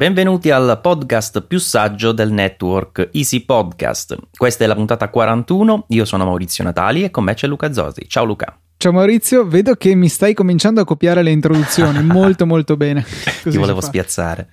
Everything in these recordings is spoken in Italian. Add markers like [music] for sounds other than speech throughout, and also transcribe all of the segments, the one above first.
Benvenuti al podcast più saggio del network Easy Podcast. Questa è la puntata 41, io sono Maurizio Natali e con me c'è Luca Zosi. Ciao Luca. Ciao Maurizio, vedo che mi stai cominciando a copiare le introduzioni, [laughs] molto molto bene. Così Ti volevo spiazzare.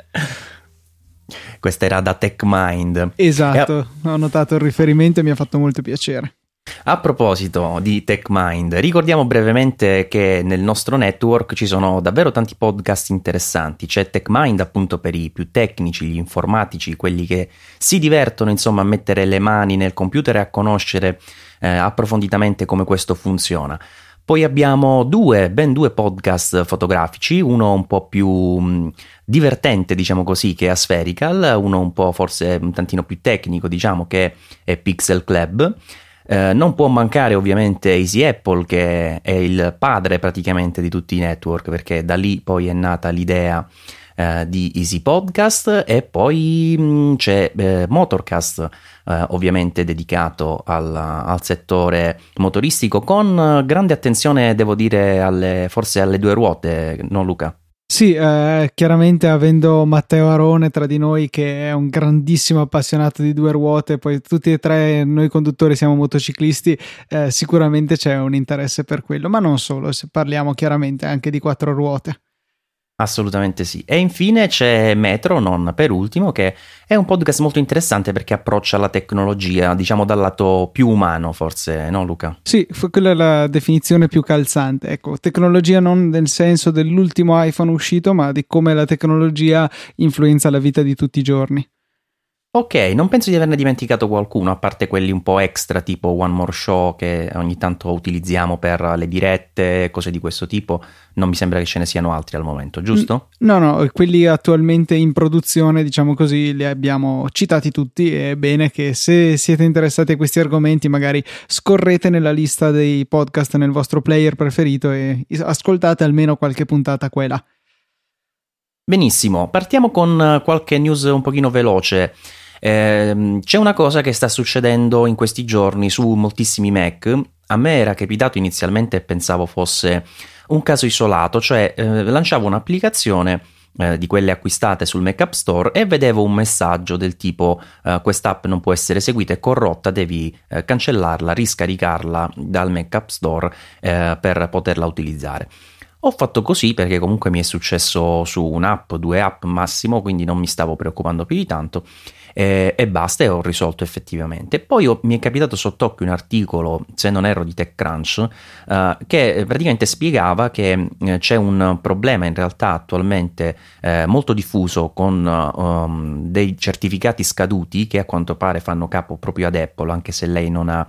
Questa era da TechMind. Esatto, e... ho notato il riferimento e mi ha fatto molto piacere. A proposito di TechMind, ricordiamo brevemente che nel nostro network ci sono davvero tanti podcast interessanti. C'è TechMind appunto per i più tecnici, gli informatici, quelli che si divertono insomma a mettere le mani nel computer e a conoscere eh, approfonditamente come questo funziona. Poi abbiamo due, ben due podcast fotografici, uno un po' più mh, divertente, diciamo così, che è Aspherical, uno un po' forse un tantino più tecnico, diciamo, che è Pixel Club. Eh, non può mancare ovviamente Easy Apple che è il padre praticamente di tutti i network perché da lì poi è nata l'idea eh, di Easy Podcast e poi mh, mm, c'è eh, Motorcast eh, ovviamente dedicato al, al, settore motoristico con grande attenzione devo dire alle, forse alle due ruote, no Luca? Sì, eh, chiaramente avendo Matteo Arone tra di noi che è un grandissimo appassionato di due ruote, poi tutti e tre noi conduttori siamo motociclisti, eh, sicuramente c'è un interesse per quello, ma non solo, se parliamo chiaramente anche di quattro ruote. Assolutamente sì. E infine c'è Metro, non per ultimo, che è un podcast molto interessante perché approccia la tecnologia, diciamo dal lato più umano, forse, no Luca? Sì, quella è la definizione più calzante. Ecco, tecnologia non nel senso dell'ultimo iPhone uscito, ma di come la tecnologia influenza la vita di tutti i giorni. Ok, non penso di averne dimenticato qualcuno, a parte quelli un po' extra, tipo One More Show, che ogni tanto utilizziamo per le dirette, cose di questo tipo. Non mi sembra che ce ne siano altri al momento, giusto? No, no, quelli attualmente in produzione, diciamo così, li abbiamo citati tutti. È bene che se siete interessati a questi argomenti, magari scorrete nella lista dei podcast nel vostro player preferito e ascoltate almeno qualche puntata qua e là. Benissimo, partiamo con qualche news un pochino veloce. Eh, c'è una cosa che sta succedendo in questi giorni su moltissimi Mac. A me era capitato inizialmente e pensavo fosse un caso isolato, cioè eh, lanciavo un'applicazione eh, di quelle acquistate sul Mac App Store e vedevo un messaggio del tipo eh, quest'app non può essere seguita, è corrotta, devi eh, cancellarla, riscaricarla dal Mac App Store eh, per poterla utilizzare. Ho fatto così perché comunque mi è successo su un'app, due app massimo, quindi non mi stavo preoccupando più di tanto eh, e basta e ho risolto effettivamente. Poi ho, mi è capitato sott'occhio un articolo, se non erro di TechCrunch, eh, che praticamente spiegava che eh, c'è un problema in realtà attualmente eh, molto diffuso con um, dei certificati scaduti che a quanto pare fanno capo proprio ad Apple, anche se lei non ha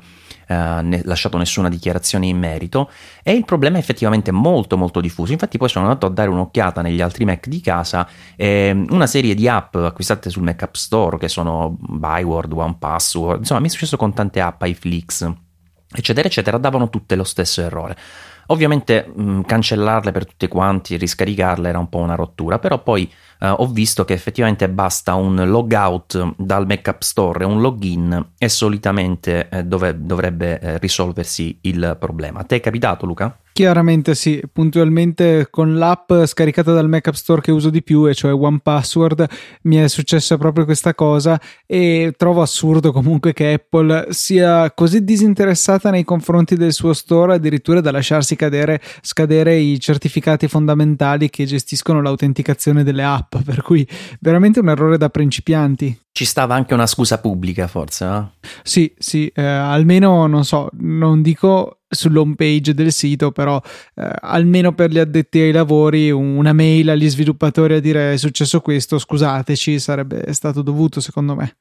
eh, ne- lasciato nessuna dichiarazione in merito e il problema è effettivamente molto molto diffuso. Infatti poi sono andato a dare un'occhiata negli altri Mac di casa e una serie di app acquistate sul Mac App Store che sono Byword, OnePassword, insomma mi è successo con tante app, iFlix, eccetera eccetera, davano tutte lo stesso errore. Ovviamente mh, cancellarle per tutte quanti, riscaricarle era un po' una rottura, però poi eh, ho visto che effettivamente basta un logout dal Mac Store un login e solitamente eh, dove, dovrebbe eh, risolversi il problema. Te è capitato Luca? Chiaramente sì, puntualmente con l'app scaricata dal Mac App Store che uso di più, e cioè OnePassword, mi è successa proprio questa cosa e trovo assurdo comunque che Apple sia così disinteressata nei confronti del suo store addirittura da lasciarsi cadere, scadere i certificati fondamentali che gestiscono l'autenticazione delle app, per cui veramente un errore da principianti. Ci stava anche una scusa pubblica forse, no? Sì, sì, eh, almeno non so, non dico sull'home page del sito, però eh, almeno per gli addetti ai lavori una mail agli sviluppatori a dire è successo questo, scusateci, sarebbe stato dovuto secondo me.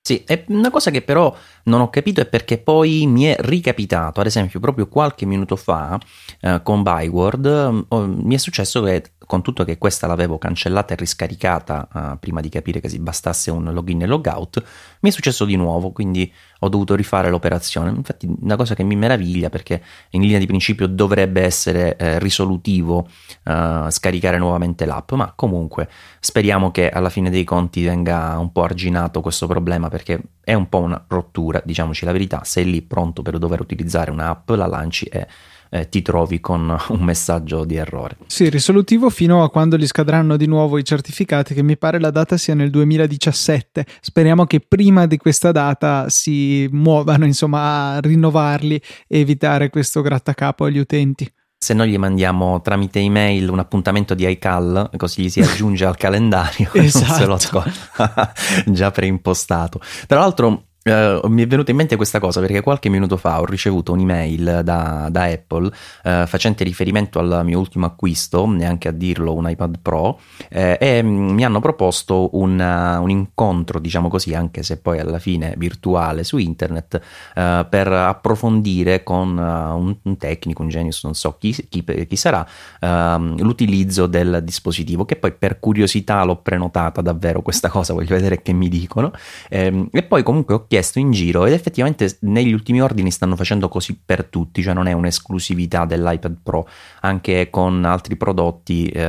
Sì, è una cosa che però non ho capito è perché poi mi è ricapitato, ad esempio proprio qualche minuto fa eh, con Byword, oh, mi è successo che con tutto che questa l'avevo cancellata e riscaricata uh, prima di capire che si bastasse un login e logout, mi è successo di nuovo, quindi ho dovuto rifare l'operazione. Infatti, una cosa che mi meraviglia perché in linea di principio dovrebbe essere eh, risolutivo uh, scaricare nuovamente l'app, ma comunque speriamo che alla fine dei conti venga un po' arginato questo problema perché è un po' una rottura, diciamoci la verità. Sei lì pronto per dover utilizzare un'app, la lanci e eh, ti trovi con [laughs] un messaggio di errore. Sì, risolutivo fino a quando gli scadranno di nuovo i certificati, che mi pare la data sia nel 2017. Speriamo che prima di questa data si muovano insomma a rinnovarli e evitare questo grattacapo agli utenti se noi gli mandiamo tramite email un appuntamento di iCal, così gli si aggiunge al calendario esatto. [laughs] e non se lo esatto. scorda [laughs] già preimpostato. Tra l'altro Uh, mi è venuta in mente questa cosa perché qualche minuto fa ho ricevuto un'email da, da Apple uh, facente riferimento al mio ultimo acquisto, neanche a dirlo, un iPad Pro, eh, e mm, mi hanno proposto un, uh, un, incontro, diciamo così, anche se poi alla fine virtuale su internet, per approfondire con un, un, tecnico, un genius, non so chi, chi, chi sarà, ehm, l'utilizzo del dispositivo, che poi per curiosità l'ho prenotata davvero questa cosa, voglio vedere che mi dicono, ehm, e poi comunque ho chiesto chiesto in giro ed effettivamente negli ultimi ordini stanno facendo così per tutti, cioè non è un'esclusività dell'iPad Pro, anche con altri prodotti eh,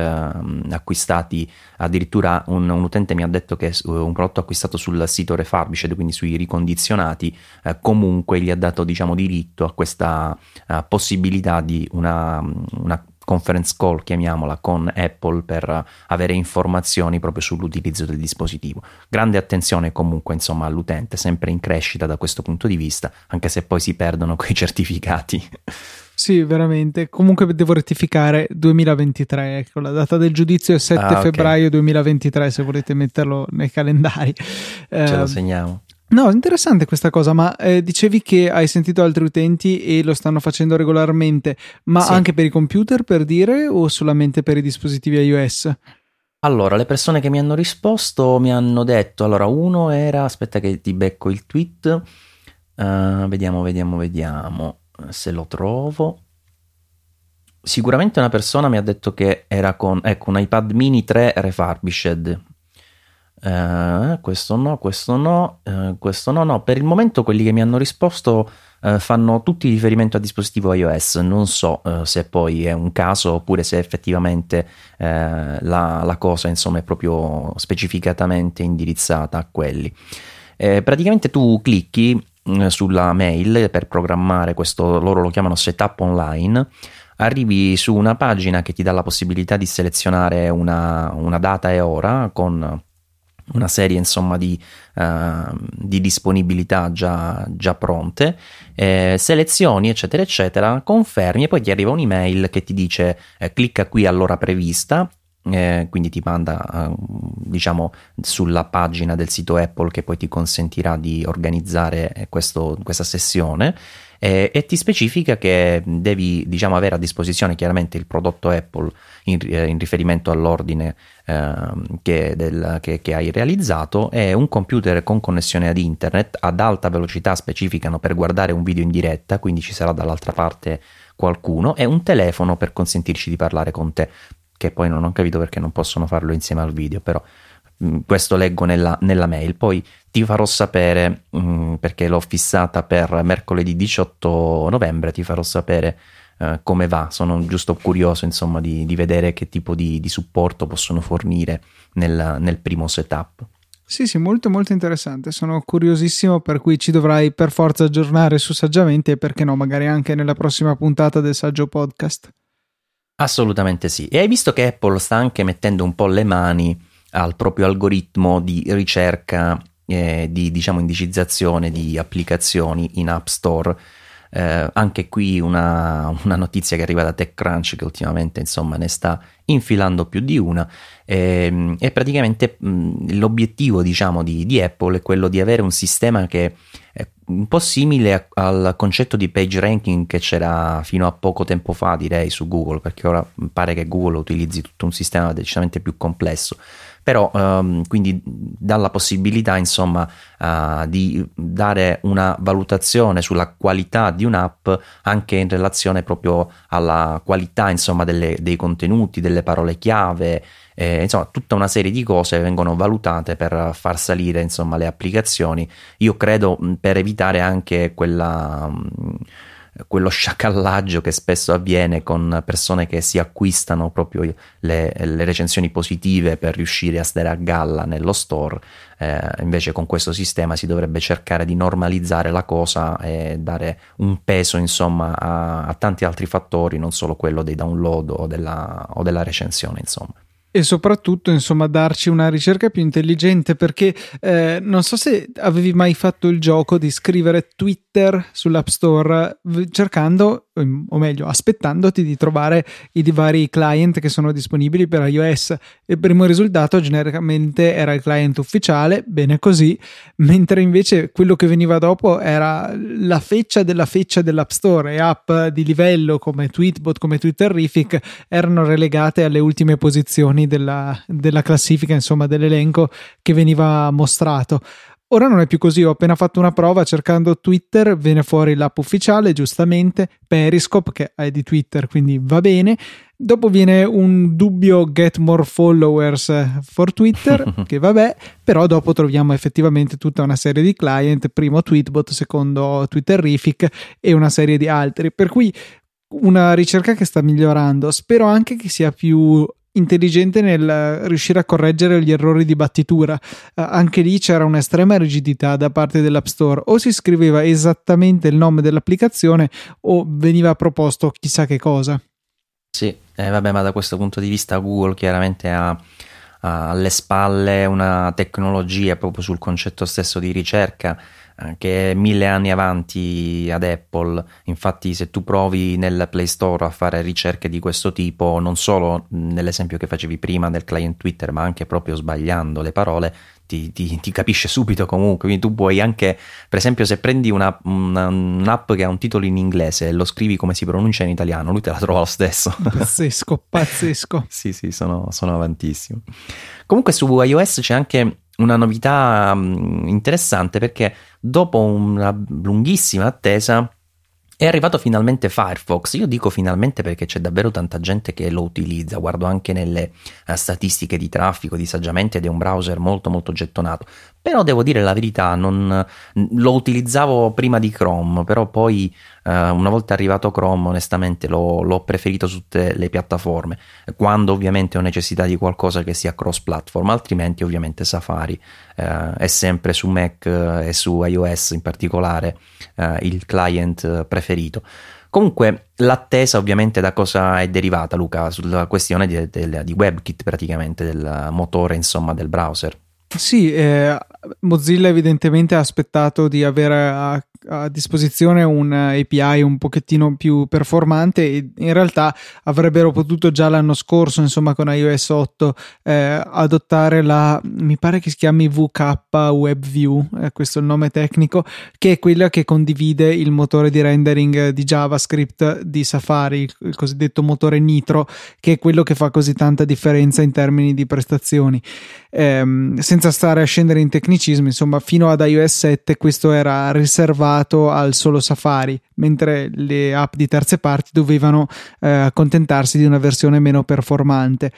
acquistati, addirittura un, un, utente mi ha detto che un prodotto acquistato sul sito Refurbished, quindi sui ricondizionati, eh, comunque gli ha dato diciamo diritto a questa uh, possibilità di una, una conference call, chiamiamola, con Apple per avere informazioni proprio sull'utilizzo del dispositivo. Grande attenzione comunque insomma all'utente, sempre in crescita da questo punto di vista, anche se poi si perdono [laughs] quei certificati. Sì, veramente. Comunque devo rettificare 2023, ecco, la data del giudizio è 7 ah, okay. febbraio 2023 se volete metterlo nei calendari. Ce eh, lo segniamo. No, interessante questa cosa, ma eh, dicevi che hai sentito altri utenti e lo stanno facendo regolarmente, ma sì. anche per i computer per dire o solamente per i dispositivi iOS? Allora, le persone che mi hanno risposto mi hanno detto, allora uno era, aspetta che ti becco il tweet, uh, vediamo, vediamo, vediamo se lo trovo. Sicuramente una persona mi ha detto che era con ecco, un iPad mini 3 refurbished, eh, questo no, questo no, eh, questo no, no. Per il momento quelli che mi hanno risposto eh, fanno tutti riferimento a dispositivo iOS. Non so eh, se poi è un caso oppure se effettivamente eh, la, la, cosa insomma, è proprio specificatamente indirizzata a quelli. Eh, praticamente tu clicchi mm, sulla mail per programmare questo, loro lo chiamano setup online arrivi su una pagina che ti dà la possibilità di selezionare una, una data e ora con una serie insomma di, uh, di disponibilità già, già pronte, eh, selezioni eccetera eccetera, confermi e poi ti arriva un'email che ti dice eh, clicca qui all'ora prevista, eh, quindi ti manda uh, diciamo sulla pagina del sito Apple che poi ti consentirà di organizzare questo, questa sessione eh, e ti specifica che devi diciamo, avere a disposizione chiaramente il prodotto Apple in, eh, in riferimento all'ordine eh, che, del, che, che, hai realizzato. E un computer con connessione ad internet ad alta velocità specificano per guardare un video in diretta, quindi ci sarà dall'altra parte qualcuno. E un telefono per consentirci di parlare con te che poi non ho capito perché non possono farlo insieme al video però questo leggo nella, nella, mail, poi ti farò sapere mh, mm, perché l'ho fissata per mercoledì 18 novembre, ti farò sapere uh, come va, sono giusto curioso insomma di, di vedere che tipo di, di, supporto possono fornire nel, nel primo setup. Sì, sì, molto molto interessante. Sono curiosissimo, per cui ci dovrai per forza aggiornare su Saggiamente e perché no, magari anche nella prossima puntata del Saggio Podcast. Assolutamente sì. E hai visto che Apple sta anche mettendo un po' le mani al proprio algoritmo di ricerca, eh, di diciamo indicizzazione di applicazioni in App Store. Eh, anche qui una, una, notizia che arriva da TechCrunch che ultimamente insomma ne sta infilando più di una eh, e praticamente mh, l'obiettivo diciamo di, di, Apple è quello di avere un sistema che è un po' simile a, al concetto di page ranking che c'era fino a poco tempo fa direi su Google perché ora pare che Google utilizzi tutto un sistema decisamente più complesso però um, quindi dà la possibilità insomma uh, di dare una valutazione sulla qualità di un'app anche in relazione proprio alla qualità insomma delle, dei contenuti, delle parole chiave, eh, insomma tutta una serie di cose vengono valutate per far salire insomma le applicazioni. Io credo per evitare anche quella quello sciacallaggio che spesso avviene con persone che si acquistano proprio le, le recensioni positive per riuscire a stare a galla nello store. Eh, invece con questo sistema si dovrebbe cercare di normalizzare la cosa e dare un peso insomma a, a tanti altri fattori, non solo quello dei download o della, o della recensione insomma e soprattutto insomma darci una ricerca più intelligente perché eh, non so se avevi mai fatto il gioco di scrivere Twitter sull'App Store cercando o meglio aspettandoti di trovare i vari client che sono disponibili per iOS. Il primo risultato genericamente era il client ufficiale bene così mentre invece quello che veniva dopo era la feccia della feccia dell'App Store e app di livello come Tweetbot come Twitterific erano relegate alle ultime posizioni della, della classifica insomma dell'elenco che veniva mostrato Ora non è più così, ho appena fatto una prova cercando Twitter, viene fuori l'app ufficiale, giustamente, Periscope che è di Twitter, quindi va bene. Dopo viene un dubbio get more followers for Twitter, [laughs] che vabbè, però dopo troviamo effettivamente tutta una serie di client, primo Tweetbot, secondo Twitterific e una serie di altri. Per cui una ricerca che sta migliorando. Spero anche che sia più intelligente nel riuscire a correggere gli errori di battitura. Uh, anche lì c'era un'estrema rigidità da parte dell'App Store, o si scriveva esattamente il nome dell'applicazione o veniva proposto chissà che cosa. Sì, eh, vabbè, ma da questo punto di vista Google chiaramente ha, ha alle spalle una tecnologia proprio sul concetto stesso di ricerca che è mille anni avanti ad Apple. Infatti, se tu provi nel Play Store a fare ricerche di questo tipo, non solo nell'esempio che facevi prima del client Twitter, ma anche proprio sbagliando le parole, ti, ti, ti capisce subito comunque. Quindi tu puoi anche, per esempio, se prendi una, una, un'app che ha un titolo in inglese e lo scrivi come si pronuncia in italiano, lui te la trova lo stesso. Pazzesco, pazzesco. [laughs] sì, sì, sono, sono avantissimo. Comunque su iOS c'è anche una novità mm, interessante perché dopo una lunghissima attesa è arrivato finalmente Firefox. Io dico finalmente perché c'è davvero tanta gente che lo utilizza. Guardo anche nelle uh, statistiche di traffico di saggiamente ed è un browser molto molto gettonato. Però devo dire la verità, non, lo utilizzavo prima di Chrome, però poi uh, una volta arrivato Chrome onestamente l'ho, l'ho, preferito su tutte le piattaforme, quando ovviamente ho necessità di qualcosa che sia cross platform, altrimenti ovviamente Safari uh, è sempre su Mac uh, e su iOS in particolare il client preferito. Comunque l'attesa ovviamente da cosa è derivata Luca? Sulla questione di, di, di WebKit praticamente, del motore insomma del browser. Sì, eh, Mozilla evidentemente ha aspettato di avere a a disposizione un API un pochettino più performante e in realtà avrebbero potuto già l'anno scorso insomma con iOS 8 eh, adottare la mi pare che si chiami VK WebView eh, questo è il nome tecnico che è quella che condivide il motore di rendering di JavaScript di Safari il, il cosiddetto motore Nitro che è quello che fa così tanta differenza in termini di prestazioni. Eh, senza stare a scendere in tecnicismi insomma fino ad iOS 7 questo era riservato al solo Safari, mentre le app di terze parti dovevano eh, accontentarsi di una versione meno performante.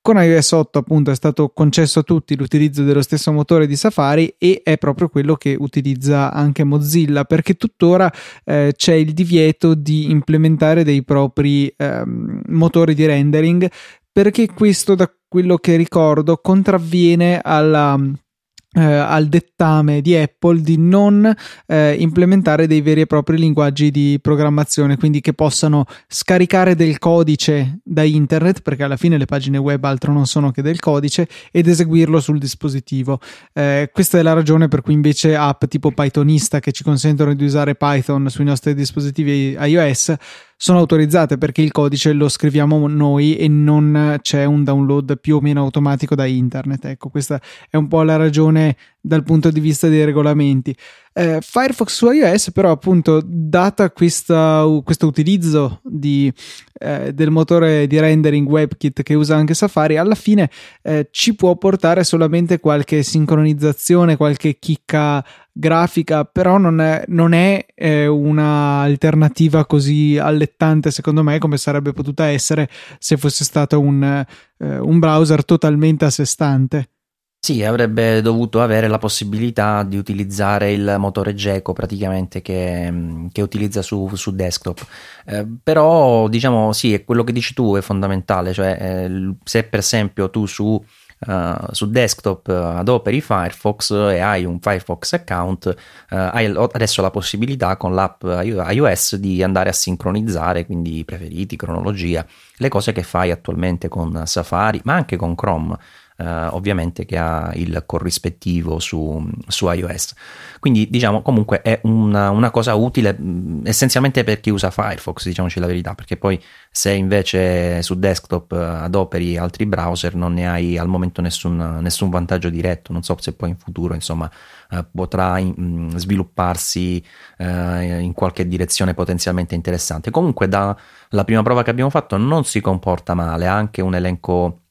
Con iOS 8 appunto è stato concesso a tutti l'utilizzo dello stesso motore di Safari e è proprio quello che utilizza anche Mozilla perché tuttora eh, c'è il divieto di implementare dei propri eh, motori di rendering perché questo da quello che ricordo contravviene alla eh, al dettame di Apple di non eh, implementare dei veri e propri linguaggi di programmazione, quindi che possano scaricare del codice da internet, perché alla fine le pagine web altro non sono che del codice, ed eseguirlo sul dispositivo. Eh, questa è la ragione per cui invece app tipo Pythonista che ci consentono di usare Python sui nostri dispositivi iOS sono autorizzate perché il codice lo scriviamo noi e non c'è un download più o meno automatico da internet. Ecco, questa è un po' la ragione dal punto di vista dei regolamenti. Eh, Firefox su iOS, però, appunto, data questa, questo utilizzo di, eh, del motore di rendering WebKit che usa anche Safari, alla fine eh, ci può portare solamente qualche sincronizzazione, qualche chicca grafica, però non è, non è eh, un'alternativa così allettante, secondo me, come sarebbe potuta essere se fosse stato un, eh, un browser totalmente a sé stante. Sì, avrebbe dovuto avere la possibilità di utilizzare il motore Geco praticamente che, che utilizza su, su desktop. Eh, però, diciamo, sì, è quello che dici tu è fondamentale, cioè eh, se per esempio tu su Uh, su desktop uh, adoperi Firefox e hai un Firefox account, uh, hai adesso la possibilità con l'app iOS di andare a sincronizzare, quindi preferiti, cronologia, le cose che fai attualmente con Safari, ma anche con Chrome eh, ovviamente che ha il corrispettivo su, su, iOS. Quindi diciamo comunque è una, una cosa utile mh, mm, essenzialmente per chi usa Firefox, diciamoci la verità, perché poi se invece su desktop eh, adoperi altri browser non ne hai al momento nessun, nessun vantaggio diretto, non so se poi in futuro insomma eh, potrà in, mh, mm, svilupparsi eh, in qualche direzione potenzialmente interessante. Comunque dalla prima prova che abbiamo fatto non si comporta male, ha anche un elenco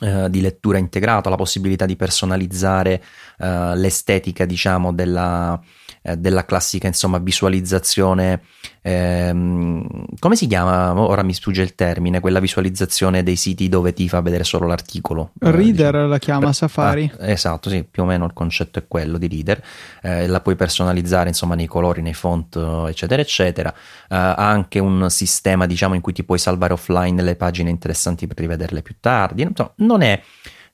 eh, di lettura integrato, la possibilità di personalizzare uh, l'estetica, diciamo, della, eh, della classica insomma, visualizzazione. Ehm, come si chiama? Ora mi sfugge il termine, quella visualizzazione dei siti dove ti fa vedere solo l'articolo. Reader diciamo. la chiama Safari. Ah, esatto, sì, più o meno il concetto è quello di Reader. Eh, la puoi personalizzare insomma nei colori, nei font, eccetera, eccetera. Eh, ha anche un sistema, diciamo, in cui ti puoi salvare offline le pagine interessanti per rivederle più tardi. Insomma, non è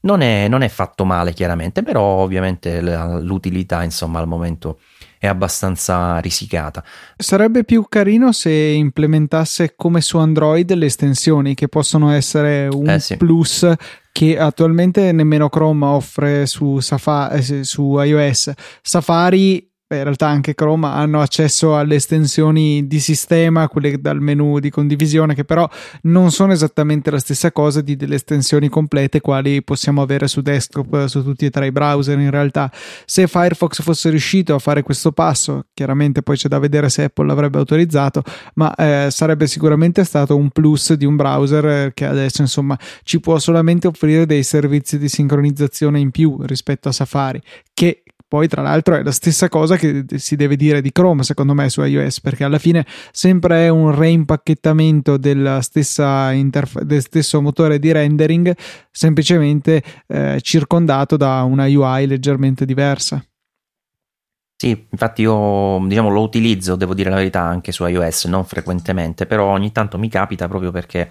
non è, non è, fatto male chiaramente, però ovviamente l'utilità insomma al momento è abbastanza risicata. Sarebbe più carino se implementasse come su Android le estensioni che possono essere un eh sì. plus che attualmente nemmeno Chrome offre su, Safari, eh, su iOS. Safari Beh, in realtà anche Chrome hanno accesso alle estensioni di sistema, quelle dal menu di condivisione, che però non sono esattamente la stessa cosa di delle estensioni complete quali possiamo avere su desktop su tutti e tre i browser. In realtà, se Firefox fosse riuscito a fare questo passo, chiaramente poi c'è da vedere se Apple l'avrebbe autorizzato, ma eh, sarebbe sicuramente stato un plus di un browser che adesso insomma ci può solamente offrire dei servizi di sincronizzazione in più rispetto a Safari, che poi, tra l'altro, è la stessa cosa che si deve dire di Chrome, secondo me, su iOS, perché alla fine sempre è un reimpacchettamento della stessa interfa- del stesso motore di rendering, semplicemente eh, circondato da una UI leggermente diversa. Sì, infatti io diciamo, lo utilizzo, devo dire la verità, anche su iOS, non frequentemente, però ogni tanto mi capita proprio perché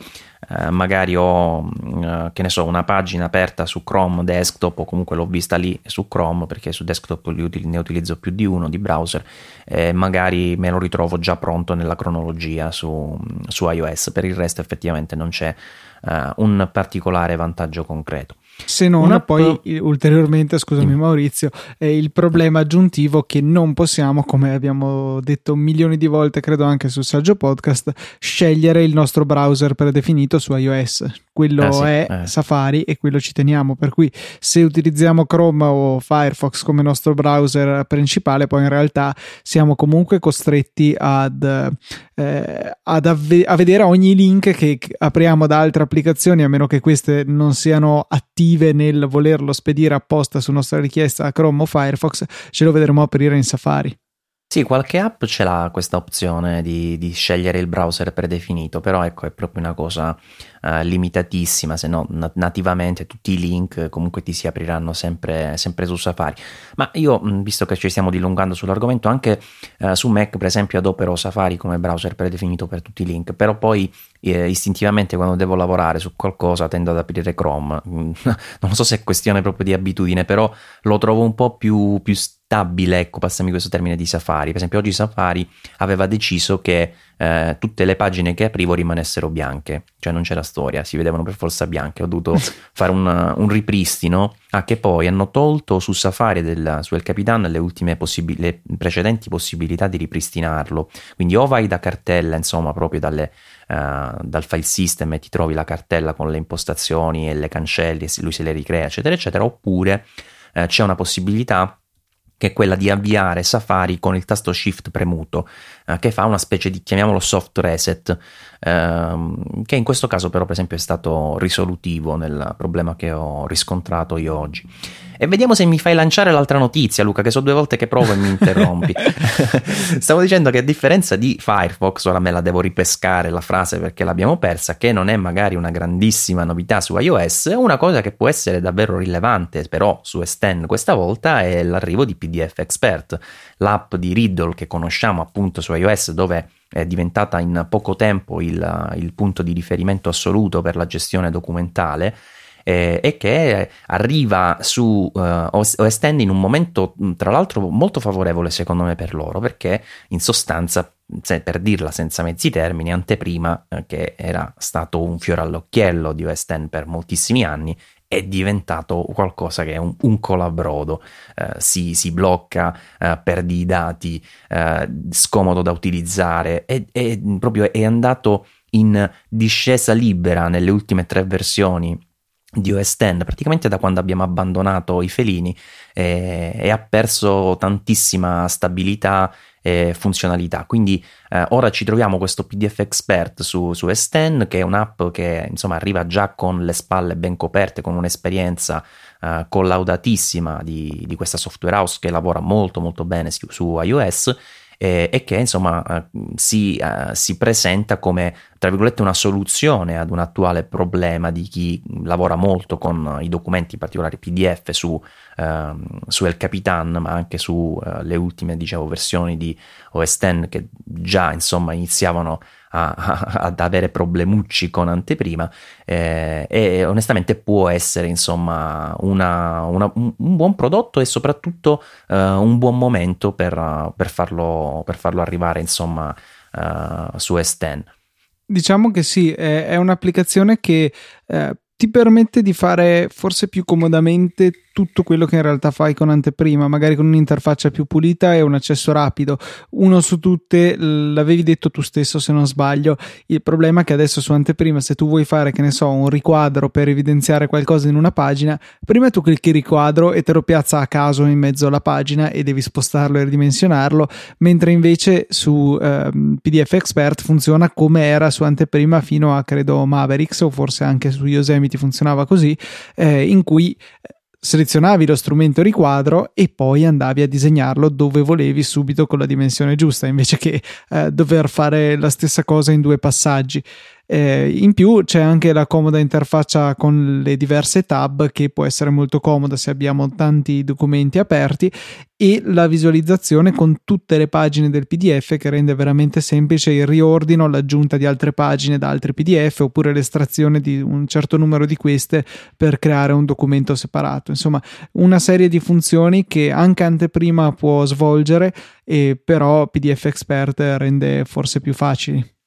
eh, magari ho, eh, che ne so, una pagina aperta su Chrome desktop o comunque l'ho vista lì su Chrome perché su desktop ne utilizzo più di uno di browser e magari me lo ritrovo già pronto nella cronologia su, su iOS, per il resto effettivamente non c'è eh, un particolare vantaggio concreto. Se non, Una... poi ulteriormente, scusami Maurizio, è il problema aggiuntivo che non possiamo, come abbiamo detto milioni di volte, credo anche sul saggio podcast, scegliere il nostro browser predefinito su iOS. Quello ah, sì, è eh. Safari e quello ci teniamo. Per cui se utilizziamo Chrome o Firefox come nostro browser principale, poi in realtà siamo comunque costretti ad, eh, ad avve- a vedere ogni link che apriamo da altre applicazioni, a meno che queste non siano attive nel volerlo spedire apposta su nostra richiesta a Chrome o Firefox, ce lo vedremo aprire in Safari. Sì, qualche app ce l'ha questa opzione di, di, scegliere il browser predefinito, però ecco è proprio una cosa uh, limitatissima, se no nativamente tutti i link comunque ti si apriranno sempre, sempre su Safari. Ma io, visto che ci stiamo dilungando sull'argomento, anche uh, su Mac per esempio adopero Safari come browser predefinito per tutti i link, però poi eh, istintivamente quando devo lavorare su qualcosa tendo ad aprire Chrome. [laughs] non so se è questione proprio di abitudine, però lo trovo un po' più, più stabile, ecco, passami questo termine di Safari. Per esempio, oggi Safari aveva deciso che eh, tutte le pagine che aprivo rimanessero bianche, cioè non c'era storia, si vedevano per forza bianche. Ho dovuto [laughs] fare un, un ripristino. Ah, che poi hanno tolto su Safari del, su El Capitan le ultime possib- le precedenti possibilità di ripristinarlo. Quindi o vai da cartella, insomma, proprio dalle, uh, dal file system e ti trovi la cartella con le impostazioni e le cancelli e lui se le ricrea, eccetera, eccetera, oppure uh, c'è una possibilità che è quella di avviare Safari con il tasto Shift premuto, eh, che fa una specie di, chiamiamolo soft reset, ehm, che in questo caso però per esempio è stato risolutivo nel problema che ho riscontrato io oggi. E vediamo se mi fai lanciare l'altra notizia, Luca, che so due volte che provo e mi interrompi. [laughs] Stavo dicendo che a differenza di Firefox, ora me la devo ripescare la frase perché l'abbiamo persa, che non è magari una grandissima novità su iOS, una cosa che può essere davvero rilevante però su S10 questa volta è l'arrivo di PDF Expert, l'app di Riddle che conosciamo appunto su iOS dove è diventata in poco tempo il, il punto di riferimento assoluto per la gestione documentale eh, e che arriva su uh, OS X in un momento tra l'altro molto favorevole secondo me per loro perché in sostanza se, per dirla senza mezzi termini anteprima eh, che era stato un fiore all'occhiello di OS X per moltissimi anni è diventato qualcosa che è un, un colabrodo, eh, si, si, blocca, eh, perdi i dati, eh, scomodo da utilizzare, è, è, proprio è andato in discesa libera nelle ultime tre versioni di OS X, praticamente da quando abbiamo abbandonato i felini eh, e ha perso tantissima stabilità e funzionalità. Quindi eh, ora ci troviamo questo PDF Expert su, su S10 che è un'app che insomma arriva già con le spalle ben coperte, con un'esperienza eh, collaudatissima di, di, questa software house che lavora molto molto bene su, su iOS eh, e che insomma eh, si, eh, si, presenta come tra virgolette una soluzione ad un attuale problema di chi lavora molto con i documenti, in particolare PDF su, ehm, su El Capitan, ma anche sulle eh, ultime diciamo, versioni di OS X che già insomma iniziavano a, a, ad avere problemucci con anteprima eh, e onestamente può essere insomma una, una, un, buon prodotto e soprattutto uh, un buon momento per, per, farlo, per farlo, arrivare insomma uh, su S10. Diciamo che sì, è, è un'applicazione che eh, ti permette di fare forse più comodamente tutto quello che in realtà fai con anteprima, magari con un'interfaccia più pulita e un accesso rapido. Uno su tutte, l'avevi detto tu stesso se non sbaglio, il problema è che adesso su anteprima se tu vuoi fare, che ne so, un riquadro per evidenziare qualcosa in una pagina, prima tu clicchi riquadro e te lo piazza a caso in mezzo alla pagina e devi spostarlo e ridimensionarlo, mentre invece su eh, PDF Expert funziona come era su anteprima fino a credo Mavericks o forse anche su Yosemite funzionava così, eh, in cui selezionavi lo strumento riquadro e poi andavi a disegnarlo dove volevi subito con la dimensione giusta invece che eh, dover fare la stessa cosa in due passaggi. Eh, in più c'è anche la comoda interfaccia con le diverse tab che può essere molto comoda se abbiamo tanti documenti aperti e la visualizzazione con tutte le pagine del PDF che rende veramente semplice il riordino, l'aggiunta di altre pagine da altri PDF oppure l'estrazione di un certo numero di queste per creare un documento separato. Insomma, una serie di funzioni che anche anteprima può svolgere e però PDF Expert rende forse più facili.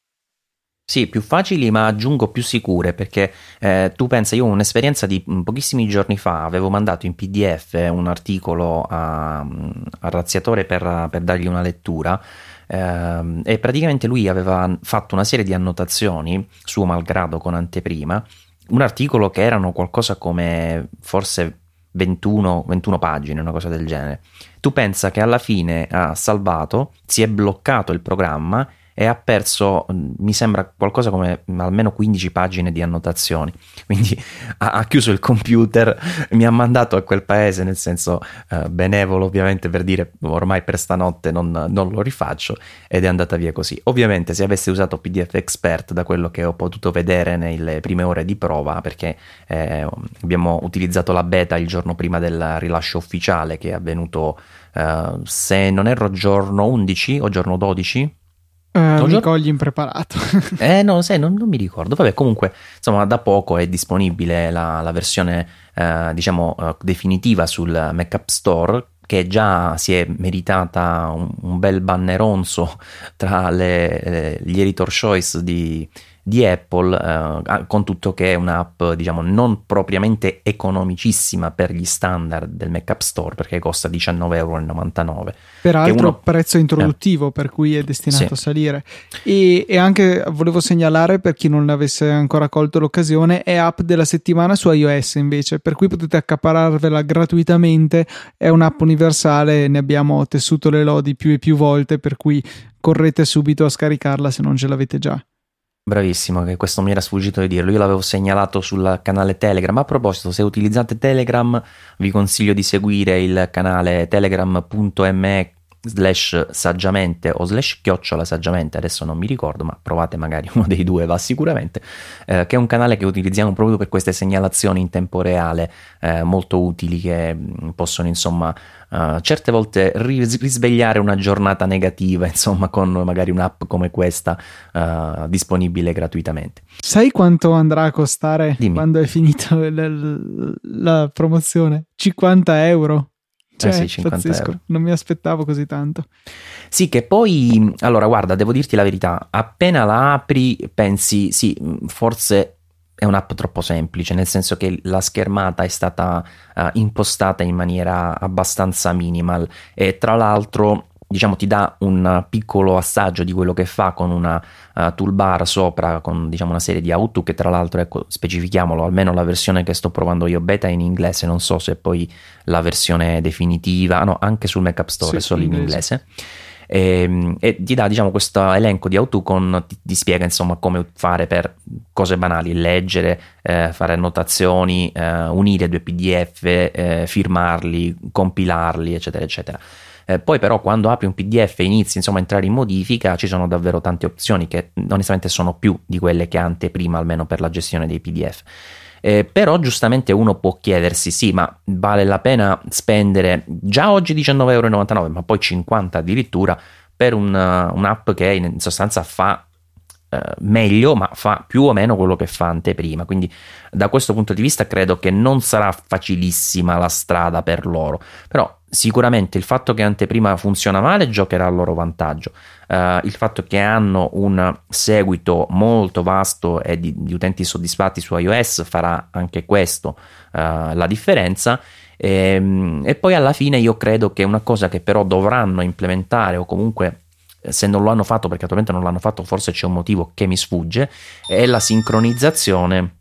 Sì, più facili ma aggiungo più sicure perché eh, tu pensa, io ho un'esperienza di mm, pochissimi giorni fa, avevo mandato in PDF un articolo a, mm, razziatore per, per, dargli una lettura eh, e praticamente lui aveva fatto una serie di annotazioni, suo malgrado con anteprima, un articolo che erano qualcosa come forse 21, 21 pagine, una cosa del genere. Tu pensa che alla fine ha salvato, si è bloccato il programma e ha perso, mm, mi sembra, qualcosa come almeno 15 pagine di annotazioni. Quindi ha, ha chiuso il computer, mi ha mandato a quel paese, nel senso eh, benevolo ovviamente per dire ormai per stanotte non, non, lo rifaccio ed è andata via così. Ovviamente se avesse usato PDF Expert da quello che ho potuto vedere nelle prime ore di prova, perché eh, abbiamo utilizzato la beta il giorno prima del rilascio ufficiale che è avvenuto, eh, se non erro, giorno 11 o giorno 12 Uh, mi cogli impreparato. [laughs] eh, no, sai, non, non, mi ricordo. Vabbè, comunque, insomma, da poco è disponibile la, la versione, eh, diciamo, eh, definitiva sul Mac App Store, che già si è meritata un, un bel banneronzo tra le, le, gli editor choice di, di Apple, eh, con tutto che è un'app diciamo non propriamente economicissima per gli standard del Mac App Store perché costa 19,99 euro. Peraltro uno... prezzo introduttivo eh. per cui è destinato sì. a salire. E, e, anche volevo segnalare per chi non avesse ancora colto l'occasione, è app della settimana su iOS invece, per cui potete accapararvela gratuitamente, è un'app universale, ne abbiamo tessuto le lodi più e più volte, per cui correte subito a scaricarla se non ce l'avete già. Bravissimo, che questo mi era sfuggito di dirlo. Io l'avevo segnalato sul canale Telegram. A proposito, se utilizzate Telegram, vi consiglio di seguire il canale telegram.me slash saggiamente o slash chiocciola saggiamente, adesso non mi ricordo, ma provate magari uno dei due, va sicuramente, eh, che è un canale che utilizziamo proprio per queste segnalazioni in tempo reale eh, molto utili che mm, possono insomma uh, certe volte ris- risvegliare una giornata negativa, [laughs] insomma, con magari un'app come questa uh, disponibile gratuitamente. Sai quanto andrà a costare Dimmi. quando è finita la, [laughs] la promozione? 50 euro. Cioè, eh sì, 50 pazzesco. euro. Non mi aspettavo così tanto. Sì, che poi, allora guarda, devo dirti la verità, appena la apri pensi, sì, forse è un'app troppo semplice, nel senso che la schermata è stata uh, impostata in maniera abbastanza minimal e tra l'altro diciamo ti dà un piccolo assaggio di quello che fa con una uh, toolbar sopra con diciamo una serie di auto che tra l'altro ecco specifichiamolo almeno la versione che sto provando io beta è in inglese non so se poi la versione definitiva no anche sul Mac App Store Sì, è solo in inglese. e, e ti dà diciamo questo elenco di autocon ti, ti spiega insomma come fare per cose banali leggere eh, fare annotazioni eh, unire due pdf eh, firmarli compilarli eccetera eccetera eh, poi però quando apri un pdf e inizi insomma a entrare in modifica ci sono davvero tante opzioni che onestamente sono più di quelle che anteprima almeno per la gestione dei pdf eh, però giustamente uno può chiedersi sì ma vale la pena spendere già oggi 19,99€ ma poi 50 addirittura per un, uh, un'app che in sostanza fa eh, meglio ma fa più o meno quello che fa anteprima. Quindi da questo punto di vista credo che non sarà facilissima la strada per loro. Però sicuramente il fatto che anteprima funziona male giocherà a loro vantaggio. Uh, il fatto che hanno un seguito molto vasto e di, di utenti soddisfatti su iOS farà anche questo uh, la differenza. E, e, poi alla fine io credo che una cosa che però dovranno implementare o comunque se non lo hanno fatto perché attualmente non l'hanno fatto forse c'è un motivo che mi sfugge è la sincronizzazione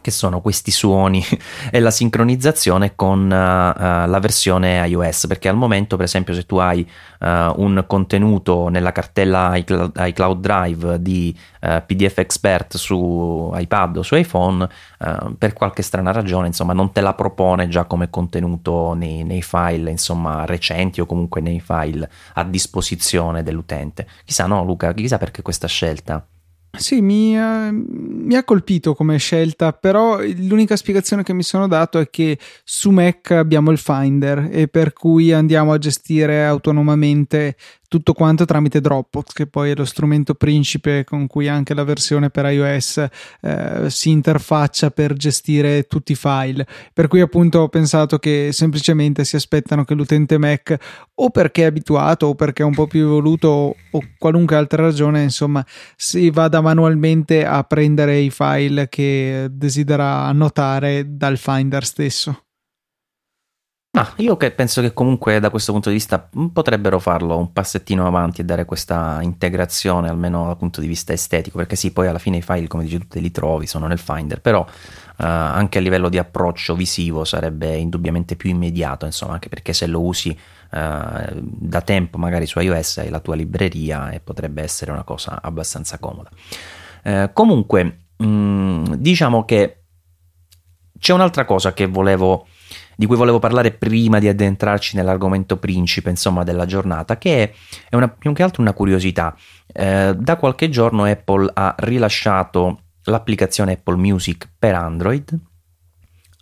che sono questi suoni [laughs] e la sincronizzazione con uh, la versione iOS perché al momento per esempio se tu hai uh, un contenuto nella cartella iCloud, iCloud Drive di PDF Expert su iPad o su iPhone per qualche strana ragione insomma non te la propone già come contenuto nei, nei file insomma recenti o comunque nei file a disposizione dell'utente. Chissà no Luca chissà perché questa scelta sì, mi, eh, mi, ha colpito come scelta, però l'unica spiegazione che mi sono dato è che su Mac abbiamo il Finder e per cui andiamo a gestire autonomamente tutto quanto tramite Dropbox, che poi è lo strumento principe con cui anche la versione per iOS eh, si interfaccia per gestire tutti i file. Per cui appunto ho pensato che semplicemente si aspettano che l'utente Mac o perché è abituato o perché è un po' più evoluto o, qualunque altra ragione, insomma, si vada manualmente a prendere i file che desidera annotare dal Finder stesso. Ma io che penso che comunque da questo punto di vista potrebbero farlo un passettino avanti e dare questa integrazione almeno dal punto di vista estetico, perché sì, poi alla fine i file, come dici tu, te li trovi, sono nel Finder, però uh, anche a livello di approccio visivo sarebbe indubbiamente più immediato, insomma, anche perché se lo usi uh, da tempo magari su iOS hai la tua libreria e potrebbe essere una cosa abbastanza comoda. Uh, comunque, mh, diciamo che c'è un'altra cosa che volevo di cui volevo parlare prima di addentrarci nell'argomento principe, insomma, della giornata, che è una, più che altro una curiosità. Eh, da qualche giorno Apple ha rilasciato l'applicazione Apple Music per Android,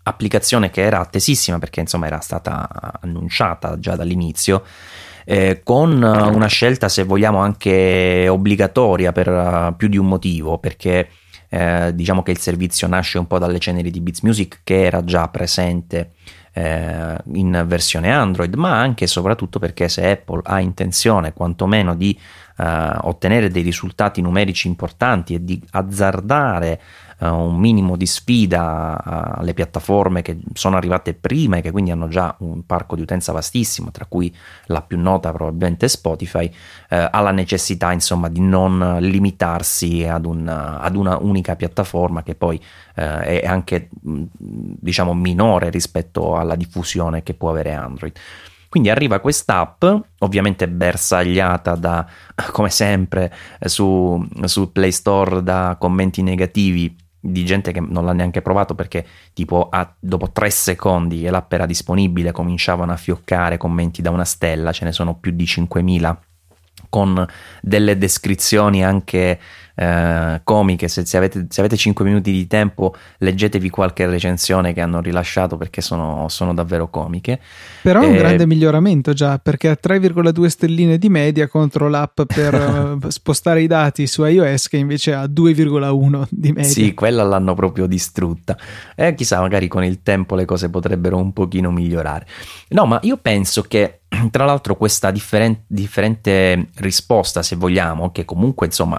applicazione che era attesissima perché insomma era stata annunciata già dall'inizio. Eh, con una scelta, se vogliamo, anche obbligatoria per uh, più di un motivo, perché eh, diciamo che il servizio nasce un po' dalle ceneri di Beats Music che era già presente eh, in versione Android, ma anche e soprattutto perché se Apple ha intenzione quantomeno di eh, ottenere dei risultati numerici importanti e di azzardare eh, un minimo di sfida alle piattaforme che sono arrivate prima e che quindi hanno già un parco di utenza vastissimo, tra cui la più nota probabilmente Spotify, eh, ha la necessità insomma di non limitarsi ad, un, ad una unica piattaforma che poi eh, è anche diciamo minore rispetto alla diffusione che può avere Android. Quindi arriva quest'app, ovviamente bersagliata da, come sempre, su, su Play Store da commenti negativi di gente che non l'ha neanche provato perché tipo a, dopo tre secondi che l'app era disponibile cominciavano a fioccare commenti da una stella, ce ne sono più di 5.000 con delle descrizioni anche eh, comiche. Se, se, avete, se, avete, 5 minuti di tempo, leggetevi qualche recensione che hanno rilasciato perché sono, sono davvero comiche. Però è un grande miglioramento già perché ha 3,2 stelline di media contro l'app per [laughs] eh, spostare i dati su iOS che invece ha 2,1 di media. Sì, quella l'hanno proprio distrutta. E eh, chissà, magari con il tempo le cose potrebbero un pochino migliorare. No, ma io penso che [clears throat] tra l'altro questa differente, differente risposta, se vogliamo, che comunque insomma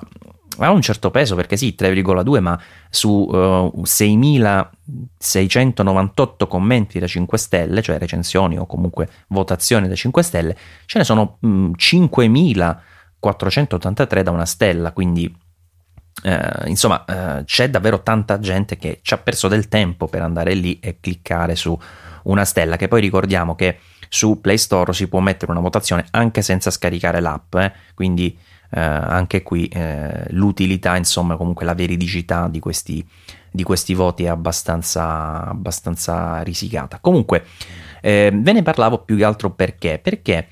ha un certo peso perché sì, 3,2, ma su uh, 6.698 commenti da 5 stelle, cioè recensioni o comunque votazioni da 5 stelle, ce ne sono mh, 5.483 da una stella, quindi Uh, insomma, uh, c'è davvero tanta gente che ci ha perso del tempo per andare lì e cliccare su una stella. Che poi ricordiamo che su Play Store si può mettere una votazione anche senza scaricare l'app, eh? quindi eh, anche qui eh, l'utilità, insomma, comunque la veridicità di questi, di questi voti è abbastanza, abbastanza risicata. Comunque, eh, ve ne parlavo più che altro perché? Perché